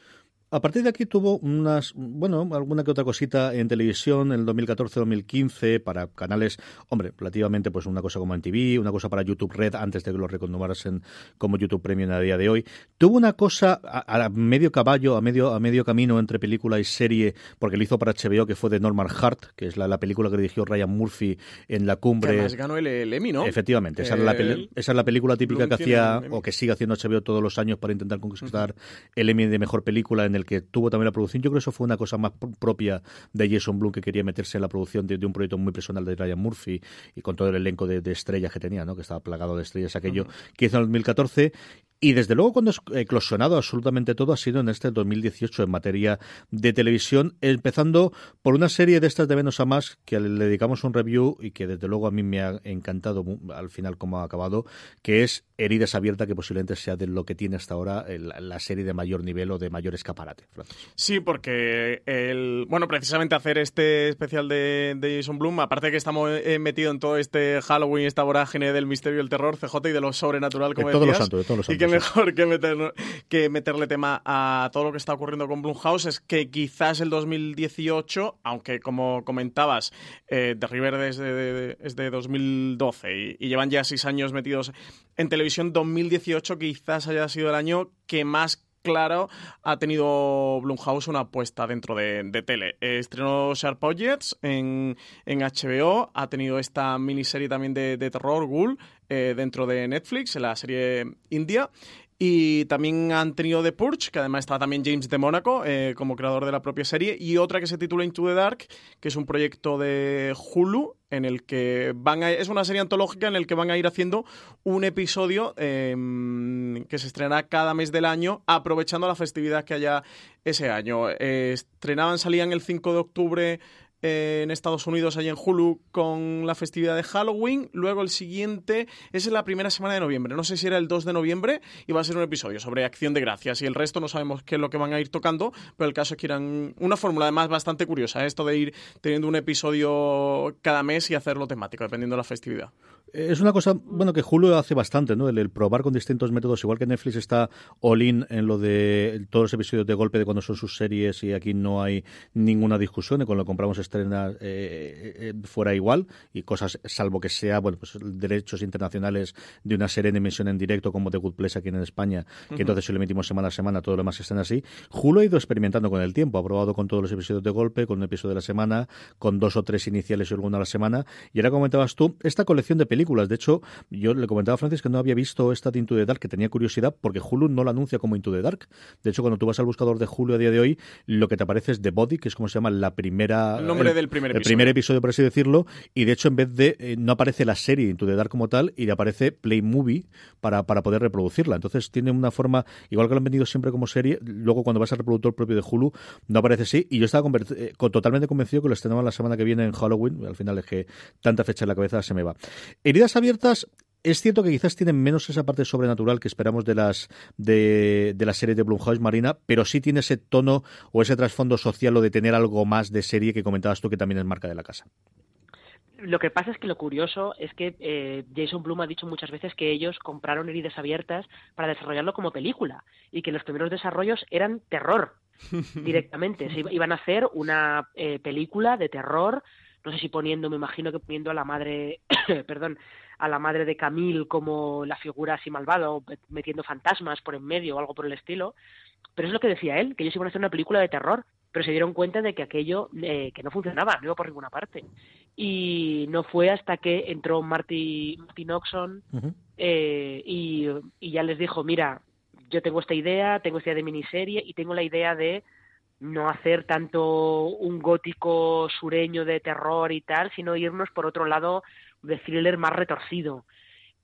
A partir de aquí tuvo unas, bueno, alguna que otra cosita en televisión en el 2014-2015 para canales, hombre, relativamente pues una cosa como en TV, una cosa para YouTube Red antes de que lo reconnombrasen como YouTube Premium a día de hoy. Tuvo una cosa a, medio caballo, a medio a medio camino entre película y serie, porque lo hizo para HBO que fue de Norman Hart, que es la, película que dirigió Ryan Murphy en la cumbre. Que además ganó el, Emmy, ¿no? Efectivamente, esa, es la esa, es la película típica que hacía o que sigue haciendo HBO todos los años para intentar conquistar el Emmy de mejor película en el que tuvo también la producción. Yo creo que eso fue una cosa más propia de Jason Blum que quería meterse en la producción de, un proyecto muy personal de Ryan Murphy y con todo el elenco de, estrellas que tenía, ¿no? que estaba plagado de estrellas aquello que hizo en el 2014 y desde luego cuando ha eclosionado absolutamente todo ha sido en este 2018 en materia de televisión, empezando por una serie de estas de menos a más que le dedicamos un review y que desde luego a mí me ha encantado al final como ha acabado, que es Heridas Abiertas, que posiblemente sea de lo que tiene hasta ahora la serie de mayor nivel o de mayor escaparate. Sí, porque el, bueno, precisamente hacer este especial de, Jason Bloom, aparte de que estamos eh, metidos en todo este Halloween, esta vorágine del misterio el terror, CJ y de lo sobrenatural, como de todos los santos, de todos los santos mejor que, meter, que meterle tema a todo lo que está ocurriendo con Blumhouse es que quizás el 2018, aunque como comentabas, eh, The River es de, es de 2012 y, llevan ya seis años metidos en televisión, 2018 quizás haya sido el año que más claro, ha tenido Blumhouse una apuesta dentro de, tele. estrenó Sharp Objects en, en, HBO, ha tenido esta miniserie también de, terror, Ghoul, eh, dentro de Netflix, en la serie India. Y también han tenido The Purge, que además está también James de Mónaco eh, como creador de la propia serie, y otra que se titula Into the Dark, que es un proyecto de Hulu en el que van a, es una serie antológica en el que van a ir haciendo un episodio em, que se estrenará cada mes del año, aprovechando la festividad que haya ese año. Eh, estrenaban, salían el 5 de octubre en Estados Unidos, allá en Hulu, con la festividad de Halloween. Luego el siguiente es la primera semana de noviembre. No sé si era el 2 de noviembre y va a ser un episodio sobre acción de gracias. Y el resto no sabemos qué es lo que van a ir tocando, pero el caso es que irán una fórmula además bastante curiosa, ¿eh? esto de ir teniendo un episodio cada mes y hacerlo temático, dependiendo de la festividad. Es una cosa, bueno, que Hulu hace bastante, ¿no? El, probar con distintos métodos, igual que Netflix está all-in en lo de todos los episodios de golpe de cuando son sus series y aquí no hay ninguna discusión y cuando lo compramos estrena eh, eh, eh, fuera igual y cosas, salvo que sea, bueno, pues derechos internacionales de una serie en emisión en directo como The Good Place aquí en España, que entonces si lo emitimos semana a semana, todo lo demás están así. Hulu ha ido experimentando con el tiempo, ha probado con todos los episodios de golpe, con un episodio de la semana, con dos o tres iniciales y alguna a la semana. Y ahora comentabas tú, esta colección de películas películas. De hecho, yo le comentaba a Francis que no había visto esta de Into the Dark, que tenía curiosidad porque Hulu no la anuncia como Into the Dark. De hecho, cuando tú vas al buscador de Hulu a día de hoy, lo que te aparece es The Body, que es como se llama la primera... El nombre del primer episodio. El primer episodio, por así decirlo. Y de hecho, en vez de... Eh, no aparece la serie Into the Dark como tal, y le aparece Play Movie para, para poder reproducirla. Entonces tiene una forma, igual que lo han vendido siempre como serie, luego cuando vas al reproductor propio de Hulu, no aparece así. Y yo estaba eh, totalmente convencido que lo estrenaban la semana que viene en Halloween. Al final es que tanta fecha en la cabeza se me va. Heridas abiertas es cierto que quizás tienen menos esa parte sobrenatural que esperamos de las de, de la serie de Blumhouse Marina, pero sí tiene ese tono o ese trasfondo social o de tener algo más de serie que comentabas tú que también es marca de la casa. Lo que pasa es que lo curioso es que eh, Jason Blum ha dicho muchas veces que ellos compraron heridas abiertas para desarrollarlo como película y que los primeros desarrollos eran terror directamente. Se iban a hacer una eh, película de terror, no sé si poniendo, me imagino que poniendo a la madre, perdón, a la madre de Camille como la figura así malvada o metiendo fantasmas por en medio o algo por el estilo. Pero es lo que decía él, que ellos iban a hacer una película de terror, pero se dieron cuenta de que aquello eh, que no funcionaba, no iba por ninguna parte. Y no fue hasta que entró Marty, Martin Oxon eh, y, y ya les dijo, mira, yo tengo esta idea, tengo esta idea de miniserie y tengo la idea de no hacer tanto un gótico sureño de terror y tal, sino irnos por otro lado de thriller más retorcido.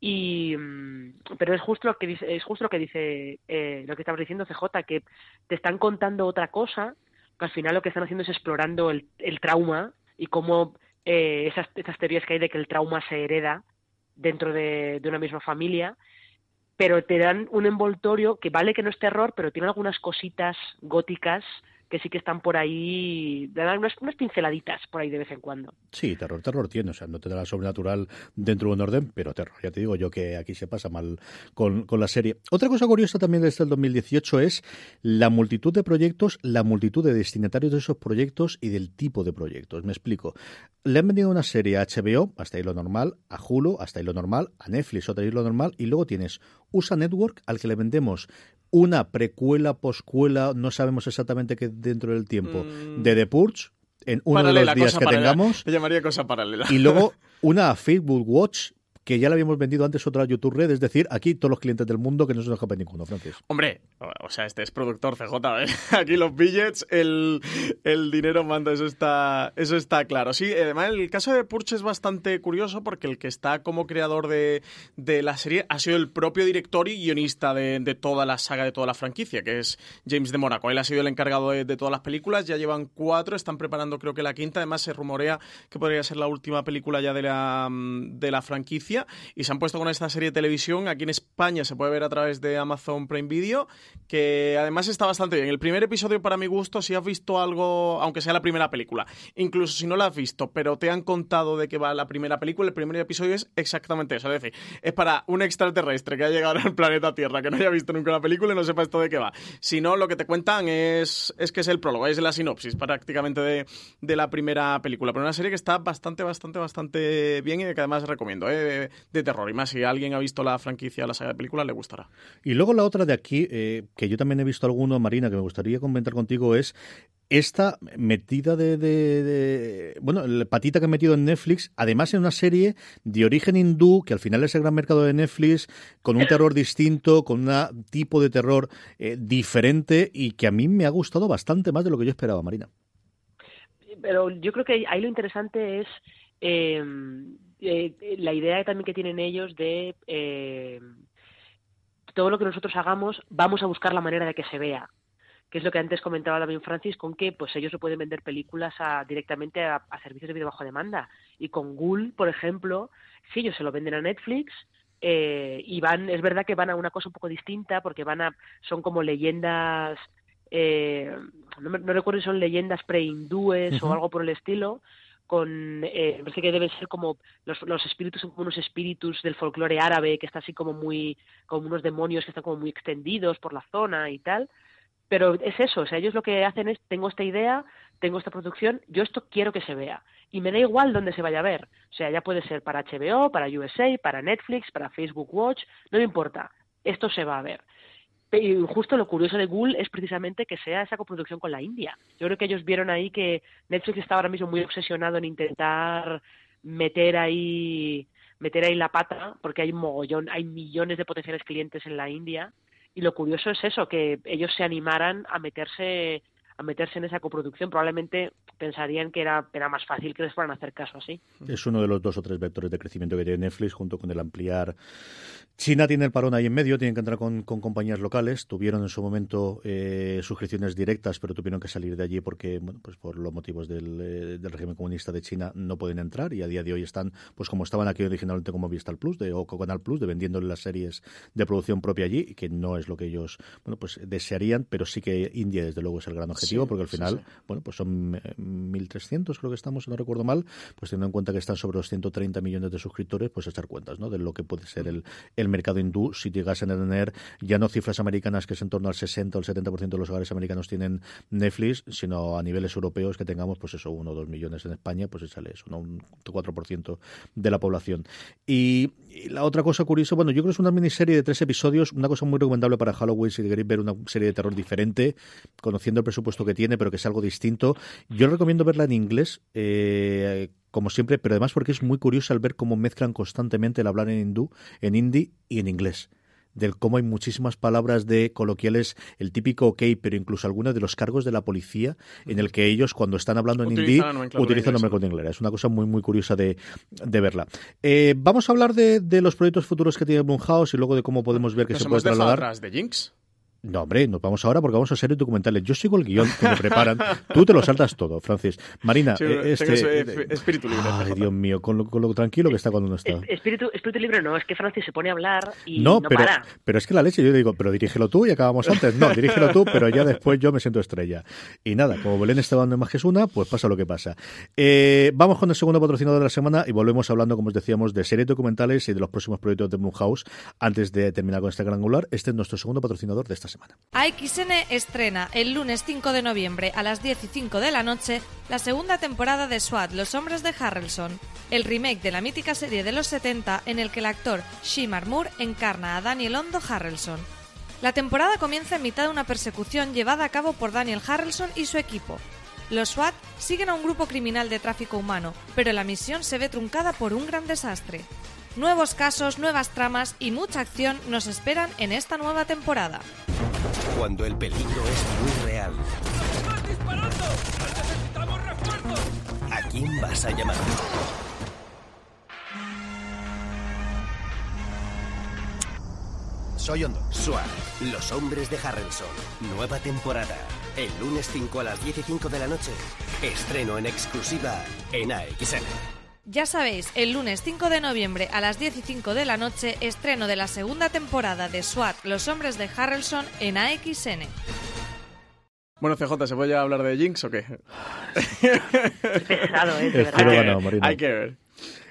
Y mm, pero es justo lo que dice, es justo lo que dice eh, lo que estabas diciendo CJ, que te están contando otra cosa, que al final lo que están haciendo es explorando el, el trauma y cómo eh, esas, esas teorías que hay de que el trauma se hereda dentro de, de una misma familia pero te dan un envoltorio que vale que no es terror, pero tiene algunas cositas góticas que sí que están por ahí, dan unas, unas, pinceladitas por ahí de vez en cuando. Sí, terror, terror tiene, o sea, no te da sobrenatural dentro de un orden, pero terror, ya te digo yo que aquí se pasa mal con, con la serie. Otra cosa curiosa también desde el 2018 es la multitud de proyectos, la multitud de destinatarios de esos proyectos y del tipo de proyectos. Me explico. Le han vendido una serie a HBO, hasta ahí lo normal, a Hulu, hasta ahí lo normal, a Netflix, otra ahí lo normal, y luego tienes USA Network, al que le vendemos una precuela, poscuela, no sabemos exactamente qué dentro del tiempo, mm. de The Purge, en uno paralela, de los días que paralela. tengamos. Llamaría cosa paralela. Y luego una Facebook Watch que ya la habíamos vendido antes otra YouTube Red, es decir, aquí todos los clientes del mundo que no se nos escapa ninguno, Francis. Hombre, o sea, este es productor CJ, ¿eh? aquí los billets, el, el, dinero manda, eso está, eso está claro. Sí, además el caso de Purge es bastante curioso porque el que está como creador de, de la serie ha sido el propio director y guionista de, de, toda la saga, de toda la franquicia, que es James de Monaco. Él ha sido el encargado de, de todas las películas, ya llevan cuatro, están preparando creo que la quinta, además se rumorea que podría ser la última película ya de la, de la franquicia y se han puesto con esta serie de televisión. Aquí en España se puede ver a través de Amazon Prime Video, que además está bastante bien. El primer episodio, para mi gusto, si has visto algo, aunque sea la primera película, incluso si no la has visto, pero te han contado de qué va la primera película, el primer episodio es exactamente eso. Es decir, es para un extraterrestre que ha llegado al planeta Tierra, que no haya visto nunca la película y no sepa esto de qué va. Si no, lo que te cuentan es, es que es el prólogo, es la sinopsis prácticamente de, de la primera película. Pero una serie que está bastante, bastante, bastante bien y que además recomiendo. ¿eh? De terror. Y más, si alguien ha visto la franquicia, la saga de películas, le gustará. Y luego la otra de aquí, eh, que yo también he visto alguno, Marina, que me gustaría comentar contigo, es esta metida de, de, de, bueno, la patita que he metido en Netflix, además en una serie de origen hindú, que al final es el gran mercado de Netflix, con un terror distinto, con un tipo de terror eh, diferente y que a mí me ha gustado bastante más de lo que yo esperaba, Marina. Pero yo creo que ahí lo interesante es eh, eh, la idea también que tienen ellos de eh, todo lo que nosotros hagamos, vamos a buscar la manera de que se vea que es lo que antes comentaba también Francis, con que pues ellos no pueden vender películas a, directamente a, a, servicios de video bajo demanda. Y con Google, por ejemplo, si ellos se lo venden a Netflix, eh, y van, es verdad que van a una cosa un poco distinta, porque van a, son como leyendas, eh, no, no, recuerdo si son leyendas pre-hindúes uh -huh. o algo por el estilo, con eh, parece que deben ser como los, los espíritus son como unos espíritus del folclore árabe que está así como muy como unos demonios que están como muy extendidos por la zona y tal. Pero es eso o sea ellos lo que hacen es tengo esta idea tengo esta producción yo esto quiero que se vea. Y me da igual dónde se vaya a ver. O sea ya puede ser para HBO para USA para Netflix para Facebook Watch no me importa. Esto se va a ver y justo lo curioso de Google es precisamente que sea esa coproducción con la India. Yo creo que ellos vieron ahí que Netflix está ahora mismo muy obsesionado en intentar meter ahí meter ahí la pata porque hay un mogollón, hay millones de potenciales clientes en la India y lo curioso es eso que ellos se animaran a meterse a meterse en esa coproducción. Probablemente pensarían que era, era más fácil que les fueran a hacer caso así. Es uno de los dos o tres vectores de crecimiento que tiene Netflix junto con el ampliar China tiene el parón ahí en medio, tienen que entrar con, con compañías locales. Tuvieron en su momento eh, suscripciones directas, pero tuvieron que salir de allí porque, bueno, pues por los motivos del, eh, del, régimen comunista de China no pueden entrar y a día de hoy están, pues como estaban aquí originalmente como Vistal Plus de, o Canal Plus, de vendiéndole las series de producción propia allí, que no es lo que ellos, bueno, pues desearían, pero sí que India desde luego es el gran objetivo, sí, porque al final, sí, sí. bueno, pues son 1.300, creo que estamos, si no recuerdo mal, pues teniendo en cuenta que están sobre los 130 millones de suscriptores, pues echar cuentas, ¿no? De lo que puede ser el, el mercado hindú si llegasen a tener ya no cifras americanas que es en torno al 60 o el 70% de los hogares americanos tienen Netflix, sino a niveles europeos que tengamos pues eso, uno o dos millones en España, pues échale eso, ¿no? un 4% de la población. Y, y, la otra cosa curiosa, bueno, yo creo que es una miniserie de tres episodios, una cosa muy recomendable para Halloween si queréis ver una serie de terror diferente, conociendo el presupuesto que tiene, pero que es algo distinto. Yo recomiendo verla en inglés, eh, como siempre, pero además porque es muy curioso al ver cómo mezclan constantemente el hablar en hindú, en hindi y en inglés del cómo hay muchísimas palabras de coloquiales, el típico ok, pero incluso algunos de los cargos de la policía, en el que ellos cuando están hablando en hindi utilizan nomenclatura inglés. Es una cosa muy, muy curiosa de, de verla. Eh, vamos a hablar de, de, los proyectos futuros que tiene Blumhouse y luego de cómo podemos ver que se puede trasladar. de Jinx? No, hombre, nos vamos ahora porque vamos a series documentales. Yo sigo el guion que me preparan. Tú te lo saltas todo, Francis. Marina, eh, este, eh, espíritu libre. Ay, Dios mío, con lo, tranquilo que está cuando no está. Espíritu, espíritu libre no, es que Francis se pone a hablar y no, pero, para. pero es que la leche, yo digo, pero dirígelo tú y acabamos antes. No, dirígelo tú, pero ya después yo me siento estrella. Y nada, como Belén está dando más que es una, pues pasa lo que pasa. Eh, vamos con el segundo patrocinador de la semana y volvemos hablando, como os decíamos, de series documentales y de los próximos proyectos de Blumhouse. Antes de terminar con este gran angular, este es nuestro segundo patrocinador de esta semana. AXN estrena el lunes 5 de noviembre a las 10 y 5 de la noche la segunda temporada de SWAT, Los Hombres de Harrelson, el remake de la mítica serie de los 70 en el que el actor Shimar Moore encarna a Daniel Hondo Harrelson. La temporada comienza en mitad de una persecución llevada a cabo por Daniel Harrelson y su equipo. Los SWAT siguen a un grupo criminal de tráfico humano, pero la misión se ve truncada por un gran desastre. Nuevos casos, nuevas tramas y mucha acción nos esperan en esta nueva temporada. Cuando el peligro es muy real. ¡Están disparando! ¡Necesitamos refuerzos! ¿A quién vas a llamar? Soy Hondo. SWAT, Los Hombres de Harrelson. Nueva temporada. El lunes 5 a las 10 y 5 de la noche. Estreno en exclusiva en AXN. Ya sabéis, el lunes 5 de noviembre a las 10 y 5 de la noche, estreno de la segunda temporada de SWAT, Los Hombres de Harrelson en AXN. Bueno, CJ, ¿se puede ya hablar de Jinx o qué? Pesado, ¿eh? De Espero verdad. ganado, Marina. Hay que ver.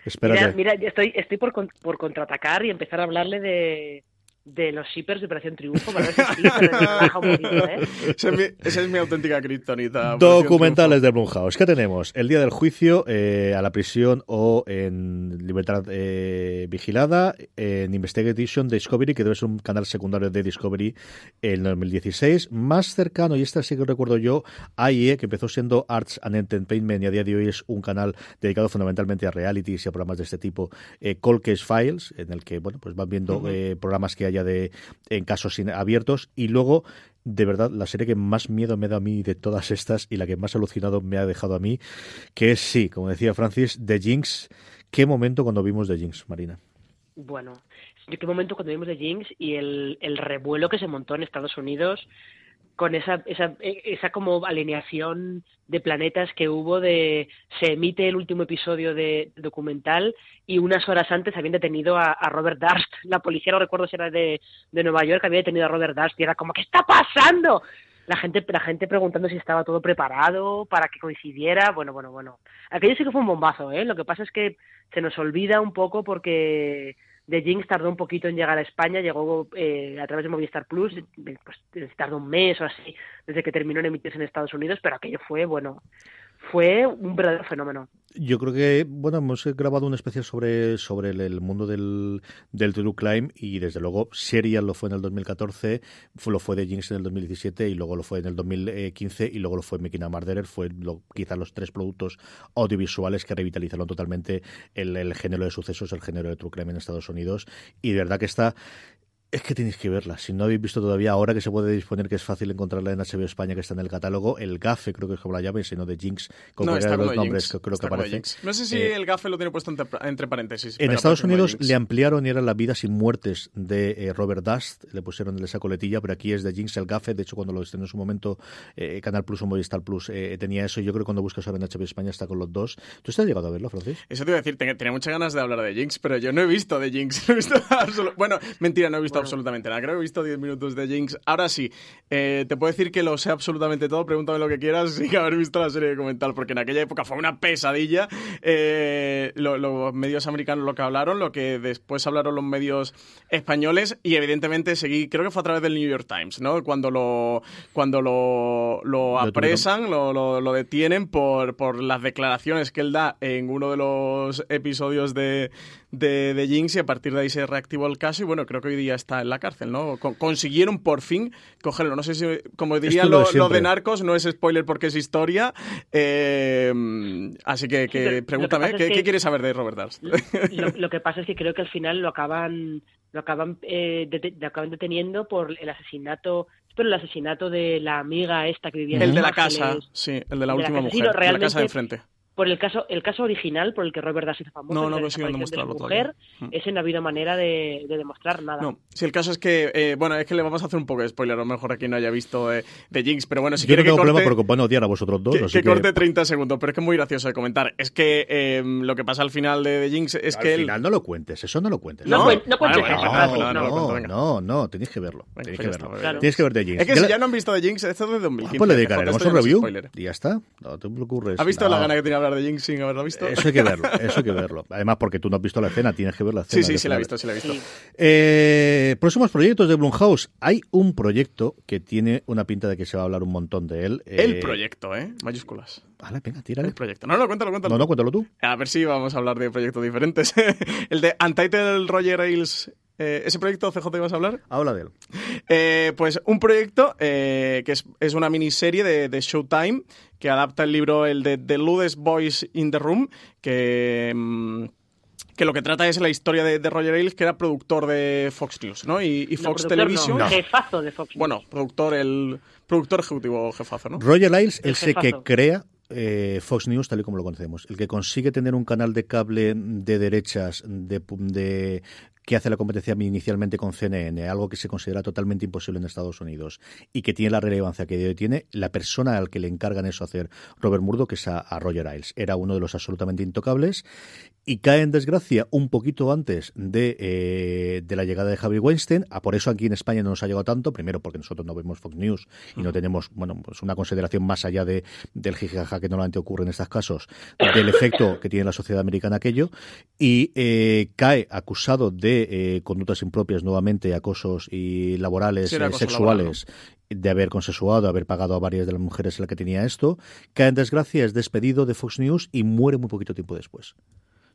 Espérate. Mira, mira, yo estoy, estoy por, con- por contraatacar y empezar a hablarle de, de los shippers de Operación Triunfo para ver si sí, relaja un poquito, ¿eh? Esa es mi, esa es mi auténtica kriptonita. Documentales de Blumhouse. ¿Qué tenemos? El día del juicio, eh, a la prisión o en libertad eh, vigilada, en Investigation Discovery, que debe ser un canal secundario de Discovery en 2016. Más cercano, y esta sí que recuerdo yo, AIE, que empezó siendo Arts and Entertainment y a día de hoy es un canal dedicado fundamentalmente a realities y a programas de este tipo, eh, Cold Case Files, en el que bueno pues van viendo eh, programas que de en casos abiertos y luego de verdad la serie que más miedo me da a mí de todas estas y la que más alucinado me ha dejado a mí, que es sí, como decía Francis, The Jinx. ¿Qué momento cuando vimos The Jinx, Marina? Bueno, ¿de qué momento cuando vimos de Jinx y el, el revuelo que se montó en Estados Unidos con esa, esa, esa como alineación de planetas que hubo de se emite el último episodio de documental y unas horas antes habían detenido a, Robert Durst, la policía no recuerdo si era de, de Nueva York, había detenido a Robert Durst y era como ¿qué está pasando? La gente, la gente preguntando si estaba todo preparado para que coincidiera, bueno, bueno, bueno. Aquello sí que fue un bombazo, ¿eh? Lo que pasa es que se nos olvida un poco porque The Jinx tardó un poquito en llegar a España, llegó eh, a través de Movistar Plus, pues tardó un mes o así desde que terminó en emitirse en Estados Unidos, pero aquello fue, bueno, fue un verdadero fenómeno. Yo creo que, bueno, hemos grabado un especial sobre, sobre el, mundo del, del True Crime y desde luego Serial lo fue en el 2014, fue, lo fue de Jinx en el 2017 y luego lo fue en el 2015 y luego lo fue Making a fue lo, quizás los tres productos audiovisuales que revitalizaron totalmente el, el género de sucesos, el género de True Crime en Estados Unidos y de verdad que está es que tenéis que verla. Si no habéis visto todavía, ahora que se puede disponer, que es fácil encontrarla en HBO España, que está en el catálogo, el GAFE, creo que es como la llave, sino de Jinx, con No, como los nombres que creo Está que como de aparece. Jinx. No sé si Eh, el gafe lo tiene puesto entre, entre paréntesis. En Estados como Unidos le ampliaron y era la vida sin muertes de eh, Robert Dust, le pusieron esa coletilla, pero aquí es de Jinx el Gafe. De hecho, cuando lo estrenó en su momento, eh, Canal Plus o Movistar Plus eh, tenía eso. Yo creo que cuando buscas ahora en HBO España está con los dos. ¿Tú estás llegado a verlo, Francis? Eso te iba a decir, tenía, tenía muchas ganas de hablar de Jinx, pero yo no he visto de Jinx. No he visto absolu- bueno, mentira, no he visto Absolutamente nada. Creo que he visto 10 minutos de Jinx. Ahora sí, eh, te puedo decir que lo sé absolutamente todo. Pregúntame lo que quieras sin haber visto la serie documental, porque en aquella época fue una pesadilla. Eh, lo- los medios americanos lo que hablaron, lo que después hablaron los medios españoles, y evidentemente seguí, creo que fue a través del New York Times, ¿no? Cuando lo, cuando lo, lo Lo apresan, lo, lo- lo detienen por, por las declaraciones que él da en uno de los episodios de, de, de Jinx y a partir de ahí se reactivó el caso y bueno, creo que hoy día está en la cárcel, ¿no? Con- consiguieron por fin cogerlo. No sé si, como diría lo lo, de lo de. Narcos, no es spoiler porque es historia. eh, así que, que Sí, pregúntame, ¿qué, que- qué quieres saber de Robert Durst? Lo, lo que pasa es que creo que al final lo acaban lo acaban eh, lo acaban deteniendo por el asesinato pero el asesinato de la amiga esta que vivía en el de Los la casa, sí, el de la de la última. Sí, mujer, no, de la casa de enfrente. Por el caso el caso original por el que Robert Durst hizo famoso No, no la consiguen desaparición de demostrarlo mujer todavía. Mm. ese no ha habido manera de, de demostrar nada No, si el caso es que, eh, bueno, es que le vamos a hacer un poco de spoiler, a lo mejor aquí no haya visto eh, de Jinx, pero bueno, si Yo no quiere que tengo corte, problema porque os van a odiar a vosotros dos. que, así que que corte 30 segundos, pero es que es muy gracioso de comentar. Es que eh, lo que pasa al final de, de Jinx es al que él... final no lo cuentes, eso no lo cuentes. No no cuentes pues no, no cuento, no, no, no, tenéis que verlo. Venga, Tenéis que está, verlo. Claro. Tienes que ver de Jinx. Es que Ya si ya no han visto de Jinx, esto es de 2015. Pues le dedicaremos un no review spoiler. y ya está. No te preocupes. ¿Has visto No. la gana que hablar de Jinx sin haberla visto? Eso hay que verlo, eso hay que verlo. Además, porque tú no has visto la escena, tienes que ver la escena. Sí, sí, sí la he visto, sí la he visto. Sí. Eh, próximos proyectos de Blumhouse. Hay un proyecto que tiene una pinta de que se va a hablar un montón de él. El Eh, proyecto, ¿eh? Mayúsculas. Vale, venga, tírale. El proyecto. No, no, cuéntalo, cuéntalo. No, no, cuéntalo tú. A ver si vamos a hablar de proyectos diferentes. el de Untitled Roger Ailes. Eh, ¿Ese proyecto, CJ, ibas a hablar? Habla de él. Eh, pues un proyecto eh, que es, es una miniserie de, de Showtime que adapta el libro el de The Ludest Boys in the Room, que, mm, que lo que trata es la historia de, de Roger Ailes, que era productor de Fox News ¿no? y, y No, Fox productor Television. no, jefazo de Fox News. Bueno, productor, el productor ejecutivo jefazo, ¿no? Roger Ailes El es el que crea eh, Fox News tal y como lo conocemos. El que consigue tener un canal de cable de derechas de, de- que hace la competencia inicialmente con CNN, algo que se considera totalmente imposible en Estados Unidos y que tiene la relevancia que hoy tiene, la persona al que le encargan eso hacer Robert Murdoch es a, a Roger Ailes. Era uno de los absolutamente intocables y cae en desgracia un poquito antes de, eh, de la llegada de Harvey Weinstein. A por eso aquí en España no nos ha llegado tanto. Primero porque nosotros no vemos Fox News y no tenemos bueno pues una consideración más allá de, del jijaja que normalmente ocurre en estos casos, del efecto que tiene la sociedad americana aquello. Y eh, cae acusado de eh, conductas impropias nuevamente, acosos y laborales, Sí, eh, acoso sexuales de haber consensuado, de haber pagado a varias de las mujeres en las que tenía esto, cae en desgracia, es despedido de Fox News y muere muy poquito tiempo después.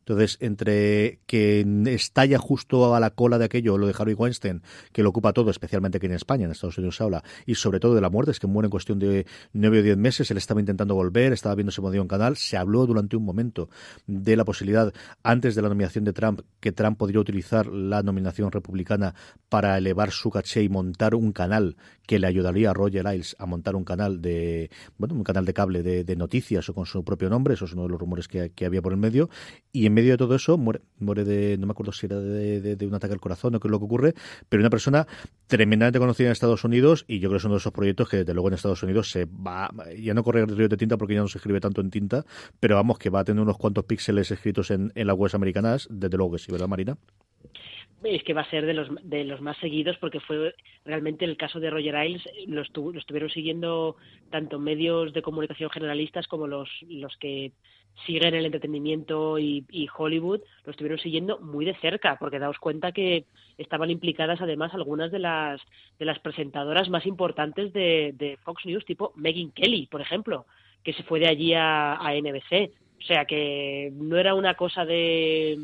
Entonces, entre que estalla justo a la cola de aquello, lo de Harvey Weinstein, que lo ocupa todo, especialmente aquí en España, en Estados Unidos se habla, y sobre todo de la muerte, es que muere en cuestión de nueve o diez meses, él estaba intentando volver, estaba viendo si podía un canal, se habló durante un momento de la posibilidad, antes de la nominación de Trump, que Trump podría utilizar la nominación republicana para elevar su caché y montar un canal que le ayudaría a Roger Ailes a montar un canal de, bueno, un canal de cable de, noticias o con su propio nombre, eso es uno de los rumores que, que había por el medio, y en medio de todo eso muere, muere de, no me acuerdo si era de, un ataque al corazón o qué es lo que ocurre, pero una persona tremendamente conocida en Estados Unidos y yo creo que es uno de esos proyectos que desde luego en Estados Unidos se va, ya no corre el río de tinta porque ya no se escribe tanto en tinta, pero vamos que va a tener unos cuantos píxeles escritos en, en las webs americanas, desde luego que sí, ¿verdad Marina? Es que va a ser de los de los más seguidos porque fue realmente el caso de Roger Ailes lo, estu- lo estuvieron siguiendo tanto medios de comunicación generalistas como los los que siguen el entretenimiento y, y Hollywood lo estuvieron siguiendo muy de cerca porque daos cuenta que estaban implicadas además algunas de las de las presentadoras más importantes de, de Fox News tipo Megyn Kelly por ejemplo que se fue de allí a NBC o sea que no era una cosa de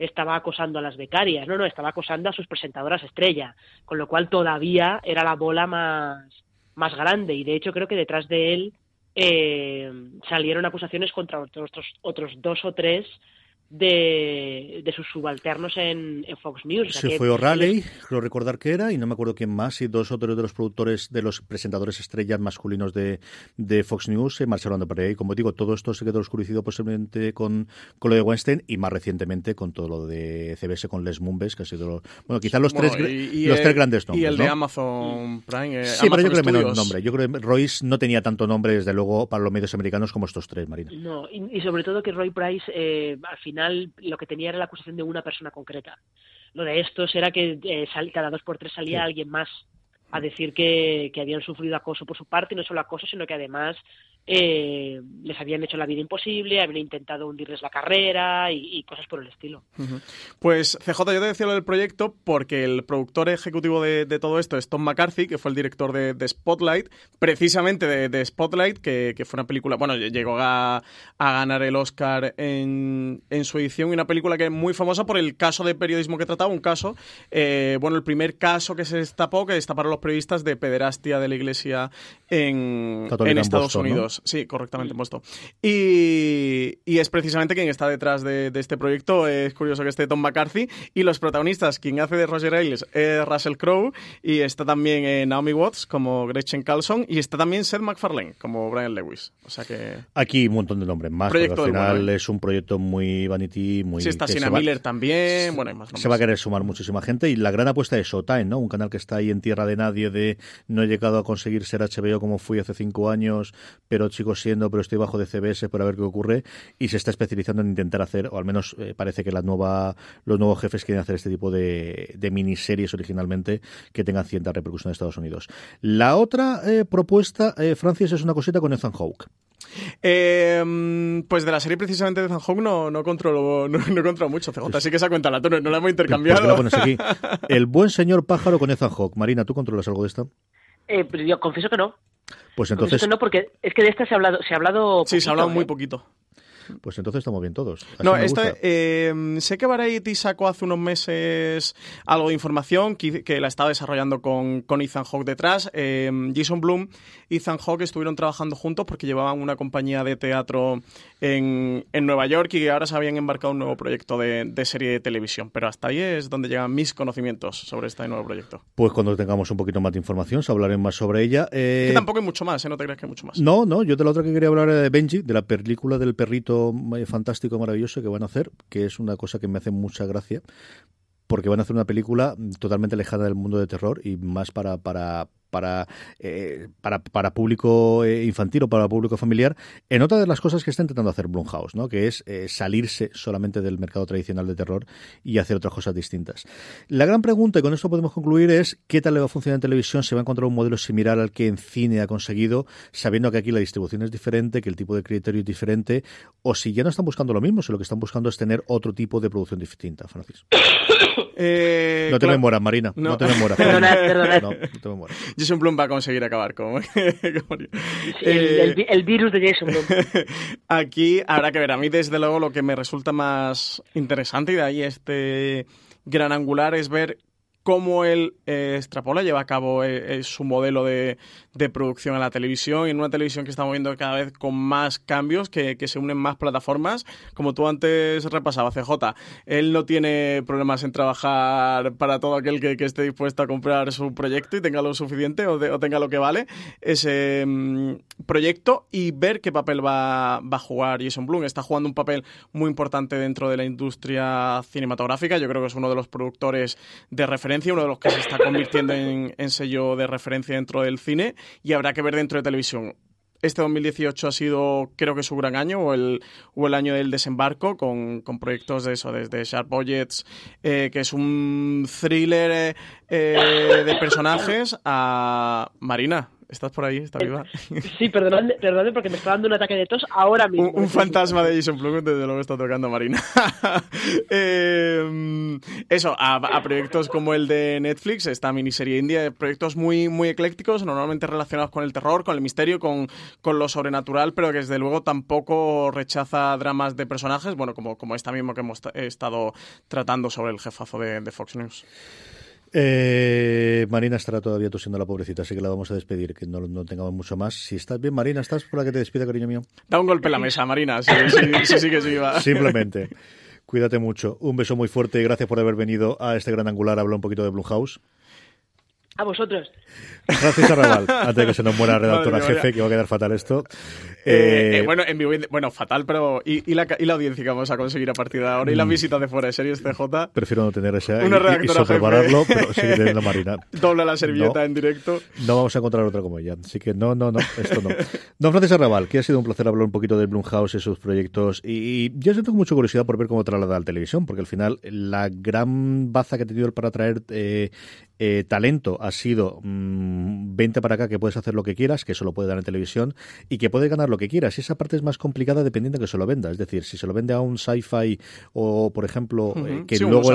estaba acosando a las becarias, no, no, estaba acosando a sus presentadoras estrella, con lo cual todavía era la bola más, más grande. Y de hecho creo que detrás de él eh, salieron acusaciones contra otros, otros dos o tres de, de sus subalternos en, en Fox News. O sea Se que- fue O'Reilly, creo recordar que era, y no me acuerdo quién más, y dos otros de los productores, de los presentadores estrellas masculinos de, de Fox News se marcharon de por ahí. Como digo, todo esto se quedó oscurecido posiblemente con, con lo de Weinstein y más recientemente con todo lo de CBS con Les Mumbes, que ha sido, lo- bueno, quizás los, Bueno, tres, y- y los el- tres grandes nombres. Y el ¿no? de Amazon Prime. eh, Sí, pero yo creo que menos nombre. Yo creo que Royce no tenía tanto nombre, desde luego, para los medios americanos como estos tres, Marina. No, y, y sobre todo que Roy Price eh, al final lo que tenía era la acusación de una persona concreta. Lo de estos era que eh, sal- cada dos por tres salía Sí. alguien más a decir que, que habían sufrido acoso por su parte, y no solo acoso, sino que además eh, les habían hecho la vida imposible, habían intentado hundirles la carrera y, y cosas por el estilo. Pues CJ, yo te decía lo del proyecto porque el productor ejecutivo de, de todo esto es Tom McCarthy, que fue el director de, de Spotlight, precisamente de, de Spotlight, que, que, fue una película, bueno, llegó a, a ganar el Oscar en, en, su edición y una película que es muy famosa por el caso de periodismo que trataba, un caso, eh, bueno, el primer caso que se destapó, que destaparon los periodistas de pederastia de la iglesia en, en Estados Boston, Unidos. ¿no? Sí, correctamente puesto. Y, y, es precisamente quien está detrás de, de, este proyecto. Es curioso que esté Tom McCarthy. Y los protagonistas, quien hace de Roger Ailes es Russell Crowe. Y está también eh, Naomi Watts como Gretchen Carlson. Y está también Seth MacFarlane como Brian Lewis. O sea que. Aquí un montón de nombres más. Proyecto al final bueno, ¿eh? es un proyecto muy vanity. Muy, sí, está Sina Miller va, también. Bueno, hay más nombres. Se va a querer sumar muchísima gente. Y la gran apuesta es Showtime, ¿no? Un canal que está ahí en tierra de nadie, de no he llegado a conseguir ser HBO como fui hace cinco años, pero chicos siendo, pero estoy bajo de CBS para ver qué ocurre y se está especializando en intentar hacer, o al menos eh, parece que la nueva, los nuevos jefes quieren hacer este tipo de, de miniseries originalmente que tengan cierta repercusión en Estados Unidos. La otra eh, propuesta, eh, Francis, es una cosita con Ethan Hawke. Eh, pues de la serie precisamente de Ethan Hawke no, no controlo no, no controlo mucho, CJ, así que esa cuenta la no la hemos intercambiado. ¿Por la pones aquí? El buen señor pájaro con Ethan Hawke. Marina, ¿tú controlas algo de esta? Eh, pero yo confieso que no. Pues entonces. Que no, porque es que de esta se ha hablado. Se ha hablado poquito, sí, se ha hablado ¿eh? muy poquito. Pues entonces estamos bien todos. Así no, esta, eh, sé que Variety sacó hace unos meses algo de información que, que la estaba desarrollando con, con Ethan Hawke detrás. Eh, Jason Bloom y Ethan Hawke estuvieron trabajando juntos porque llevaban una compañía de teatro en, en Nueva York y ahora se habían embarcado un nuevo proyecto de, de, serie de televisión. Pero hasta ahí es donde llegan mis conocimientos sobre este nuevo proyecto. Pues cuando tengamos un poquito más de información, se hablaré más sobre ella. Eh... Que tampoco hay mucho más, ¿eh? no te creas que hay mucho más. No, no, yo de la otra que quería hablar era de Benji, de la película del perrito fantástico, maravilloso que van a hacer, que es una cosa que me hace mucha gracia, porque van a hacer una película totalmente alejada del mundo de terror y más para, para, para, eh, para, para, público eh, infantil o para público familiar, en otra de las cosas que está intentando hacer Blumhouse, ¿no? que es eh, salirse solamente del mercado tradicional de terror y hacer otras cosas distintas. La gran pregunta, y con esto podemos concluir, es qué tal le va a funcionar en televisión, se va a encontrar un modelo similar al que en cine ha conseguido, sabiendo que aquí la distribución es diferente, que el tipo de criterio es diferente, o si ya no están buscando lo mismo, si lo que están buscando es tener otro tipo de producción distinta, Francis. Eh, no te claro. memoras, Marina. No, no te memoras. perdonad, perdonad. No, no te memoras. Jason Blum va a conseguir acabar con. el, el, el, virus de Jason Blum. Aquí habrá que ver. A mí, desde luego, lo que me resulta más interesante y de ahí este gran angular es ver cómo él eh, extrapola, lleva a cabo eh, su modelo de, de, producción en la televisión y en una televisión que estamos viendo cada vez con más cambios, que, que, se unen más plataformas. Como tú antes repasabas, CJ, él no tiene problemas en trabajar para todo aquel que, que esté dispuesto a comprar su proyecto y tenga lo suficiente o, de, o tenga lo que vale ese mm, proyecto y ver qué papel va, va a jugar Jason Blum. Está jugando un papel muy importante dentro de la industria cinematográfica. Yo creo que es uno de los productores de referencia uno de los que se está convirtiendo en, sello de referencia dentro del cine y habrá que ver dentro de televisión. Este 2018 ha sido, creo que su gran año, o el, o el año del desembarco, con, con proyectos de eso, desde Sharp Budgets, eh, que es un thriller eh, de personajes, a Marina, ¿Estás por ahí? ¿Estás viva? Sí, perdonadme, perdonadme porque me está dando un ataque de tos ahora mismo. Un, un fantasma de Jason Blum, desde luego está tocando Marina. eh, eso, a, a, proyectos como el de Netflix, esta miniserie india, proyectos muy, muy eclécticos, normalmente relacionados con el terror, con el misterio, con, con lo sobrenatural, pero que desde luego tampoco rechaza dramas de personajes, bueno, como, como esta mismo que hemos estado tratando sobre el jefazo de, de Fox News. Eh, Marina estará todavía tosiendo la pobrecita, así que la vamos a despedir, que no, no, tengamos mucho más. Si estás bien, Marina, ¿estás por la que te despida, cariño mío? Da un golpe en la mesa, Marina, sí, sí, sí, sí que sí va. Simplemente. Cuídate mucho. Un beso muy fuerte y gracias por haber venido a este gran angular a hablar un poquito de Blumhouse. A vosotros. Francis Arrabal, antes de que se nos muera la redactora jefe, que va a quedar fatal esto. Eh, eh, bueno, en vivo, bueno, fatal, pero ¿y, y, la, ¿y, la, audiencia que vamos a conseguir a partir de ahora? ¿Y las visitas de fuera de series CJ? Prefiero no tener esa Una y, y sobrepararlo, pero sigue teniendo Marina. Dobla la servilleta no, en directo. No vamos a encontrar otra como ella. Así que no, no, no, esto no. Don Francis Arrabal, que ha sido un placer hablar un poquito de Blumhouse y sus proyectos. Y, yo tengo mucha curiosidad por ver cómo traslada la televisión, porque al final la gran baza que ha tenido para traer eh, eh, talento ha sido mm, vente para acá que puedes hacer lo que quieras, que eso lo puede dar en televisión y que puedes ganar lo que quieras. Y esa parte es más complicada dependiendo de que se lo venda. Es decir, si se lo vende a un sci-fi o, por ejemplo, eh, que luego,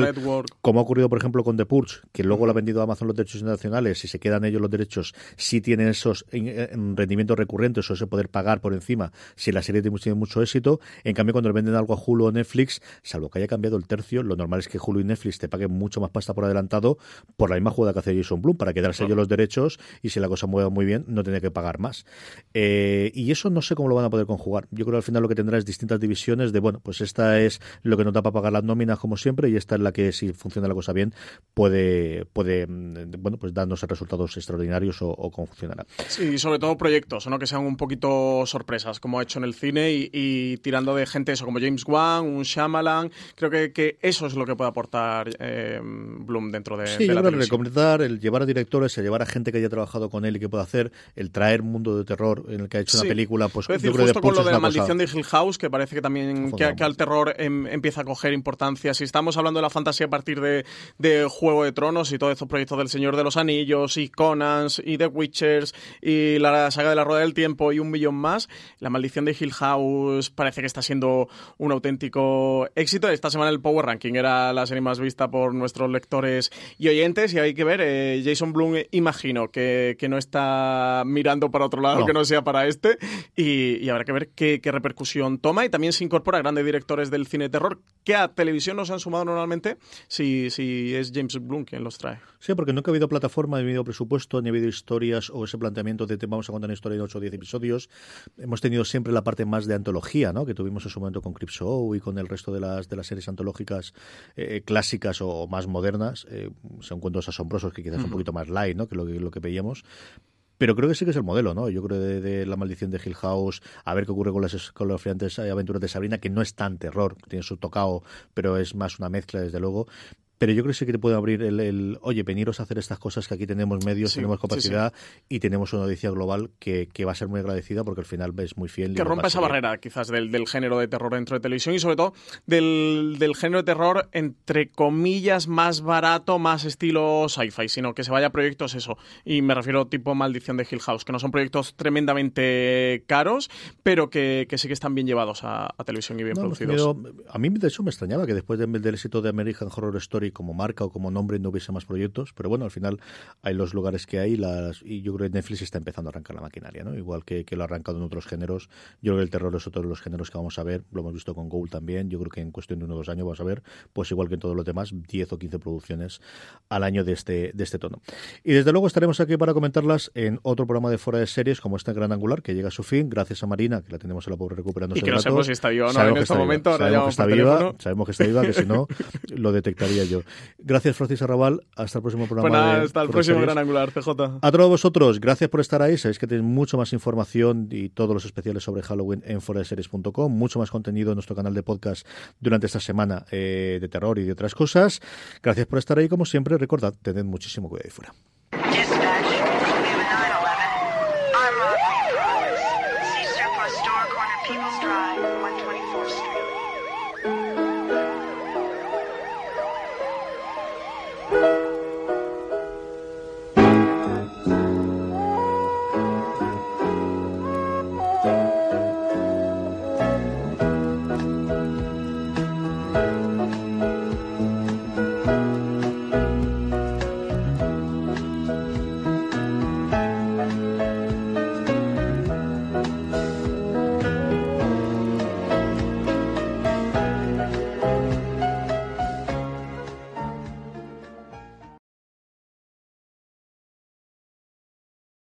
como ha ocurrido, por ejemplo, con The Purge, que luego lo ha vendido a Amazon los derechos internacionales, si se quedan ellos los derechos, si tienen esos rendimientos recurrentes o ese poder pagar por encima, si la serie tiene mucho éxito. En cambio, cuando le venden algo a Hulu o Netflix, salvo que haya cambiado el tercio, lo normal es que Hulu y Netflix te paguen mucho más pasta por adelantado por la misma jugada que hace Jason Bloom, para quedarse ellos los derechos y si la cosa mueve muy bien, no tiene que pagar más. Eh, y eso no sé cómo lo van a poder conjugar. Yo creo que al final lo que tendrá es distintas divisiones de, bueno, pues esta es lo que nos da para pagar las nóminas como siempre y esta es la que si funciona la cosa bien puede, puede mm, bueno, pues darnos resultados extraordinarios o, cómo funcionará. Sí, sobre todo proyectos, ¿no? que sean un poquito sorpresas, como ha hecho en el cine y, tirando de gente eso, como James Wan, un Shyamalan. Creo que, que eso es lo que puede aportar eh, Bloom dentro de, sí, de la yo recomendar el llevar a directores, el llevar a gente que haya trabajado con él y que pueda hacer, el traer mundo de terror en el que ha hecho una película, pues decir, yo justo con lo de la maldición de Hill House, que parece que también que, al terror em, empieza a coger importancia. Si estamos hablando de la fantasía a partir de, de Juego de Tronos y todos estos proyectos del Señor de los Anillos y Conans y The Witchers y la saga de la Rueda del Tiempo y un millón más, la maldición de Hill House parece que está siendo un auténtico éxito. Esta semana el Power Ranking era la serie más vista por nuestros lectores y oyentes y hay que ver, eh, Jason Bloom imagino que, que, no está mirando para otro lado que no sea para este y, habrá que ver qué, qué, repercusión toma y también se incorpora a grandes directores del cine terror que a televisión no se han sumado normalmente si, si es James Bloom quien los trae. Sí, porque nunca ha habido plataforma, ni ha habido presupuesto, ni ha habido historias o ese planteamiento de vamos a contar una historia en 8 o 10 episodios. Hemos tenido siempre la parte más de antología, ¿no? que tuvimos en su momento con Show y con el resto de las, de las series antológicas eh, clásicas o más modernas. Eh, son cuentos asombrosos que quizás un poquito más light ¿no? que lo, que lo que veíamos pero creo que sí que es el modelo, ¿no? Yo creo de, la maldición de Hill House, a ver qué ocurre con las, con las aventuras de Sabrina, que no es tan terror, tiene su tocado, pero es más una mezcla, desde luego. Pero yo creo que sí que te puede abrir el, el, oye, veniros a hacer estas cosas que aquí tenemos medios, tenemos capacidad y tenemos una audiencia global que, que, va a ser muy agradecida porque al final es muy fiel. Que rompa esa barrera quizás del, del, género de terror dentro de televisión y sobre todo del, del, género de terror entre comillas más barato, más estilo sci-fi, sino que se vaya a proyectos eso. Y me refiero tipo Maldición de Hill House, que no son proyectos tremendamente caros, pero que, que sí que están bien llevados a, a televisión y bien producidos. a mí de hecho me extrañaba que después del éxito de American Horror Story como marca o como nombre no hubiese más proyectos, pero bueno, al final hay los lugares que hay las, y yo creo que Netflix está empezando a arrancar la maquinaria, ¿no? Igual que, que lo ha arrancado en otros géneros. Yo creo que el terror es otro de los géneros que vamos a ver, lo hemos visto con Gould también, yo creo que en cuestión de uno o dos años vamos a ver, pues igual que en todos los demás, 10 o 15 producciones al año de este, de este tono. Y desde luego estaremos aquí para comentarlas en otro programa de fuera de series como este Gran Angular, que llega a su fin, gracias a Marina, que la tenemos a la pobre recuperando. Y que no sabemos si está viva o no en este momento. Sabemos que está viva, sabemos que está viva, que si no, lo detectaría yo. Gracias Francis Arrabal. Hasta el próximo programa. Pues hasta el próximo Gran Angular, CJ. A todos vosotros, gracias por estar ahí. Sabéis que tenéis mucho más información y todos los especiales sobre Halloween en foraseries.com. Mucho más contenido en nuestro canal de podcast durante esta semana eh, de terror y de otras cosas. Gracias por estar ahí, como siempre. Recordad, tened muchísimo cuidado ahí fuera.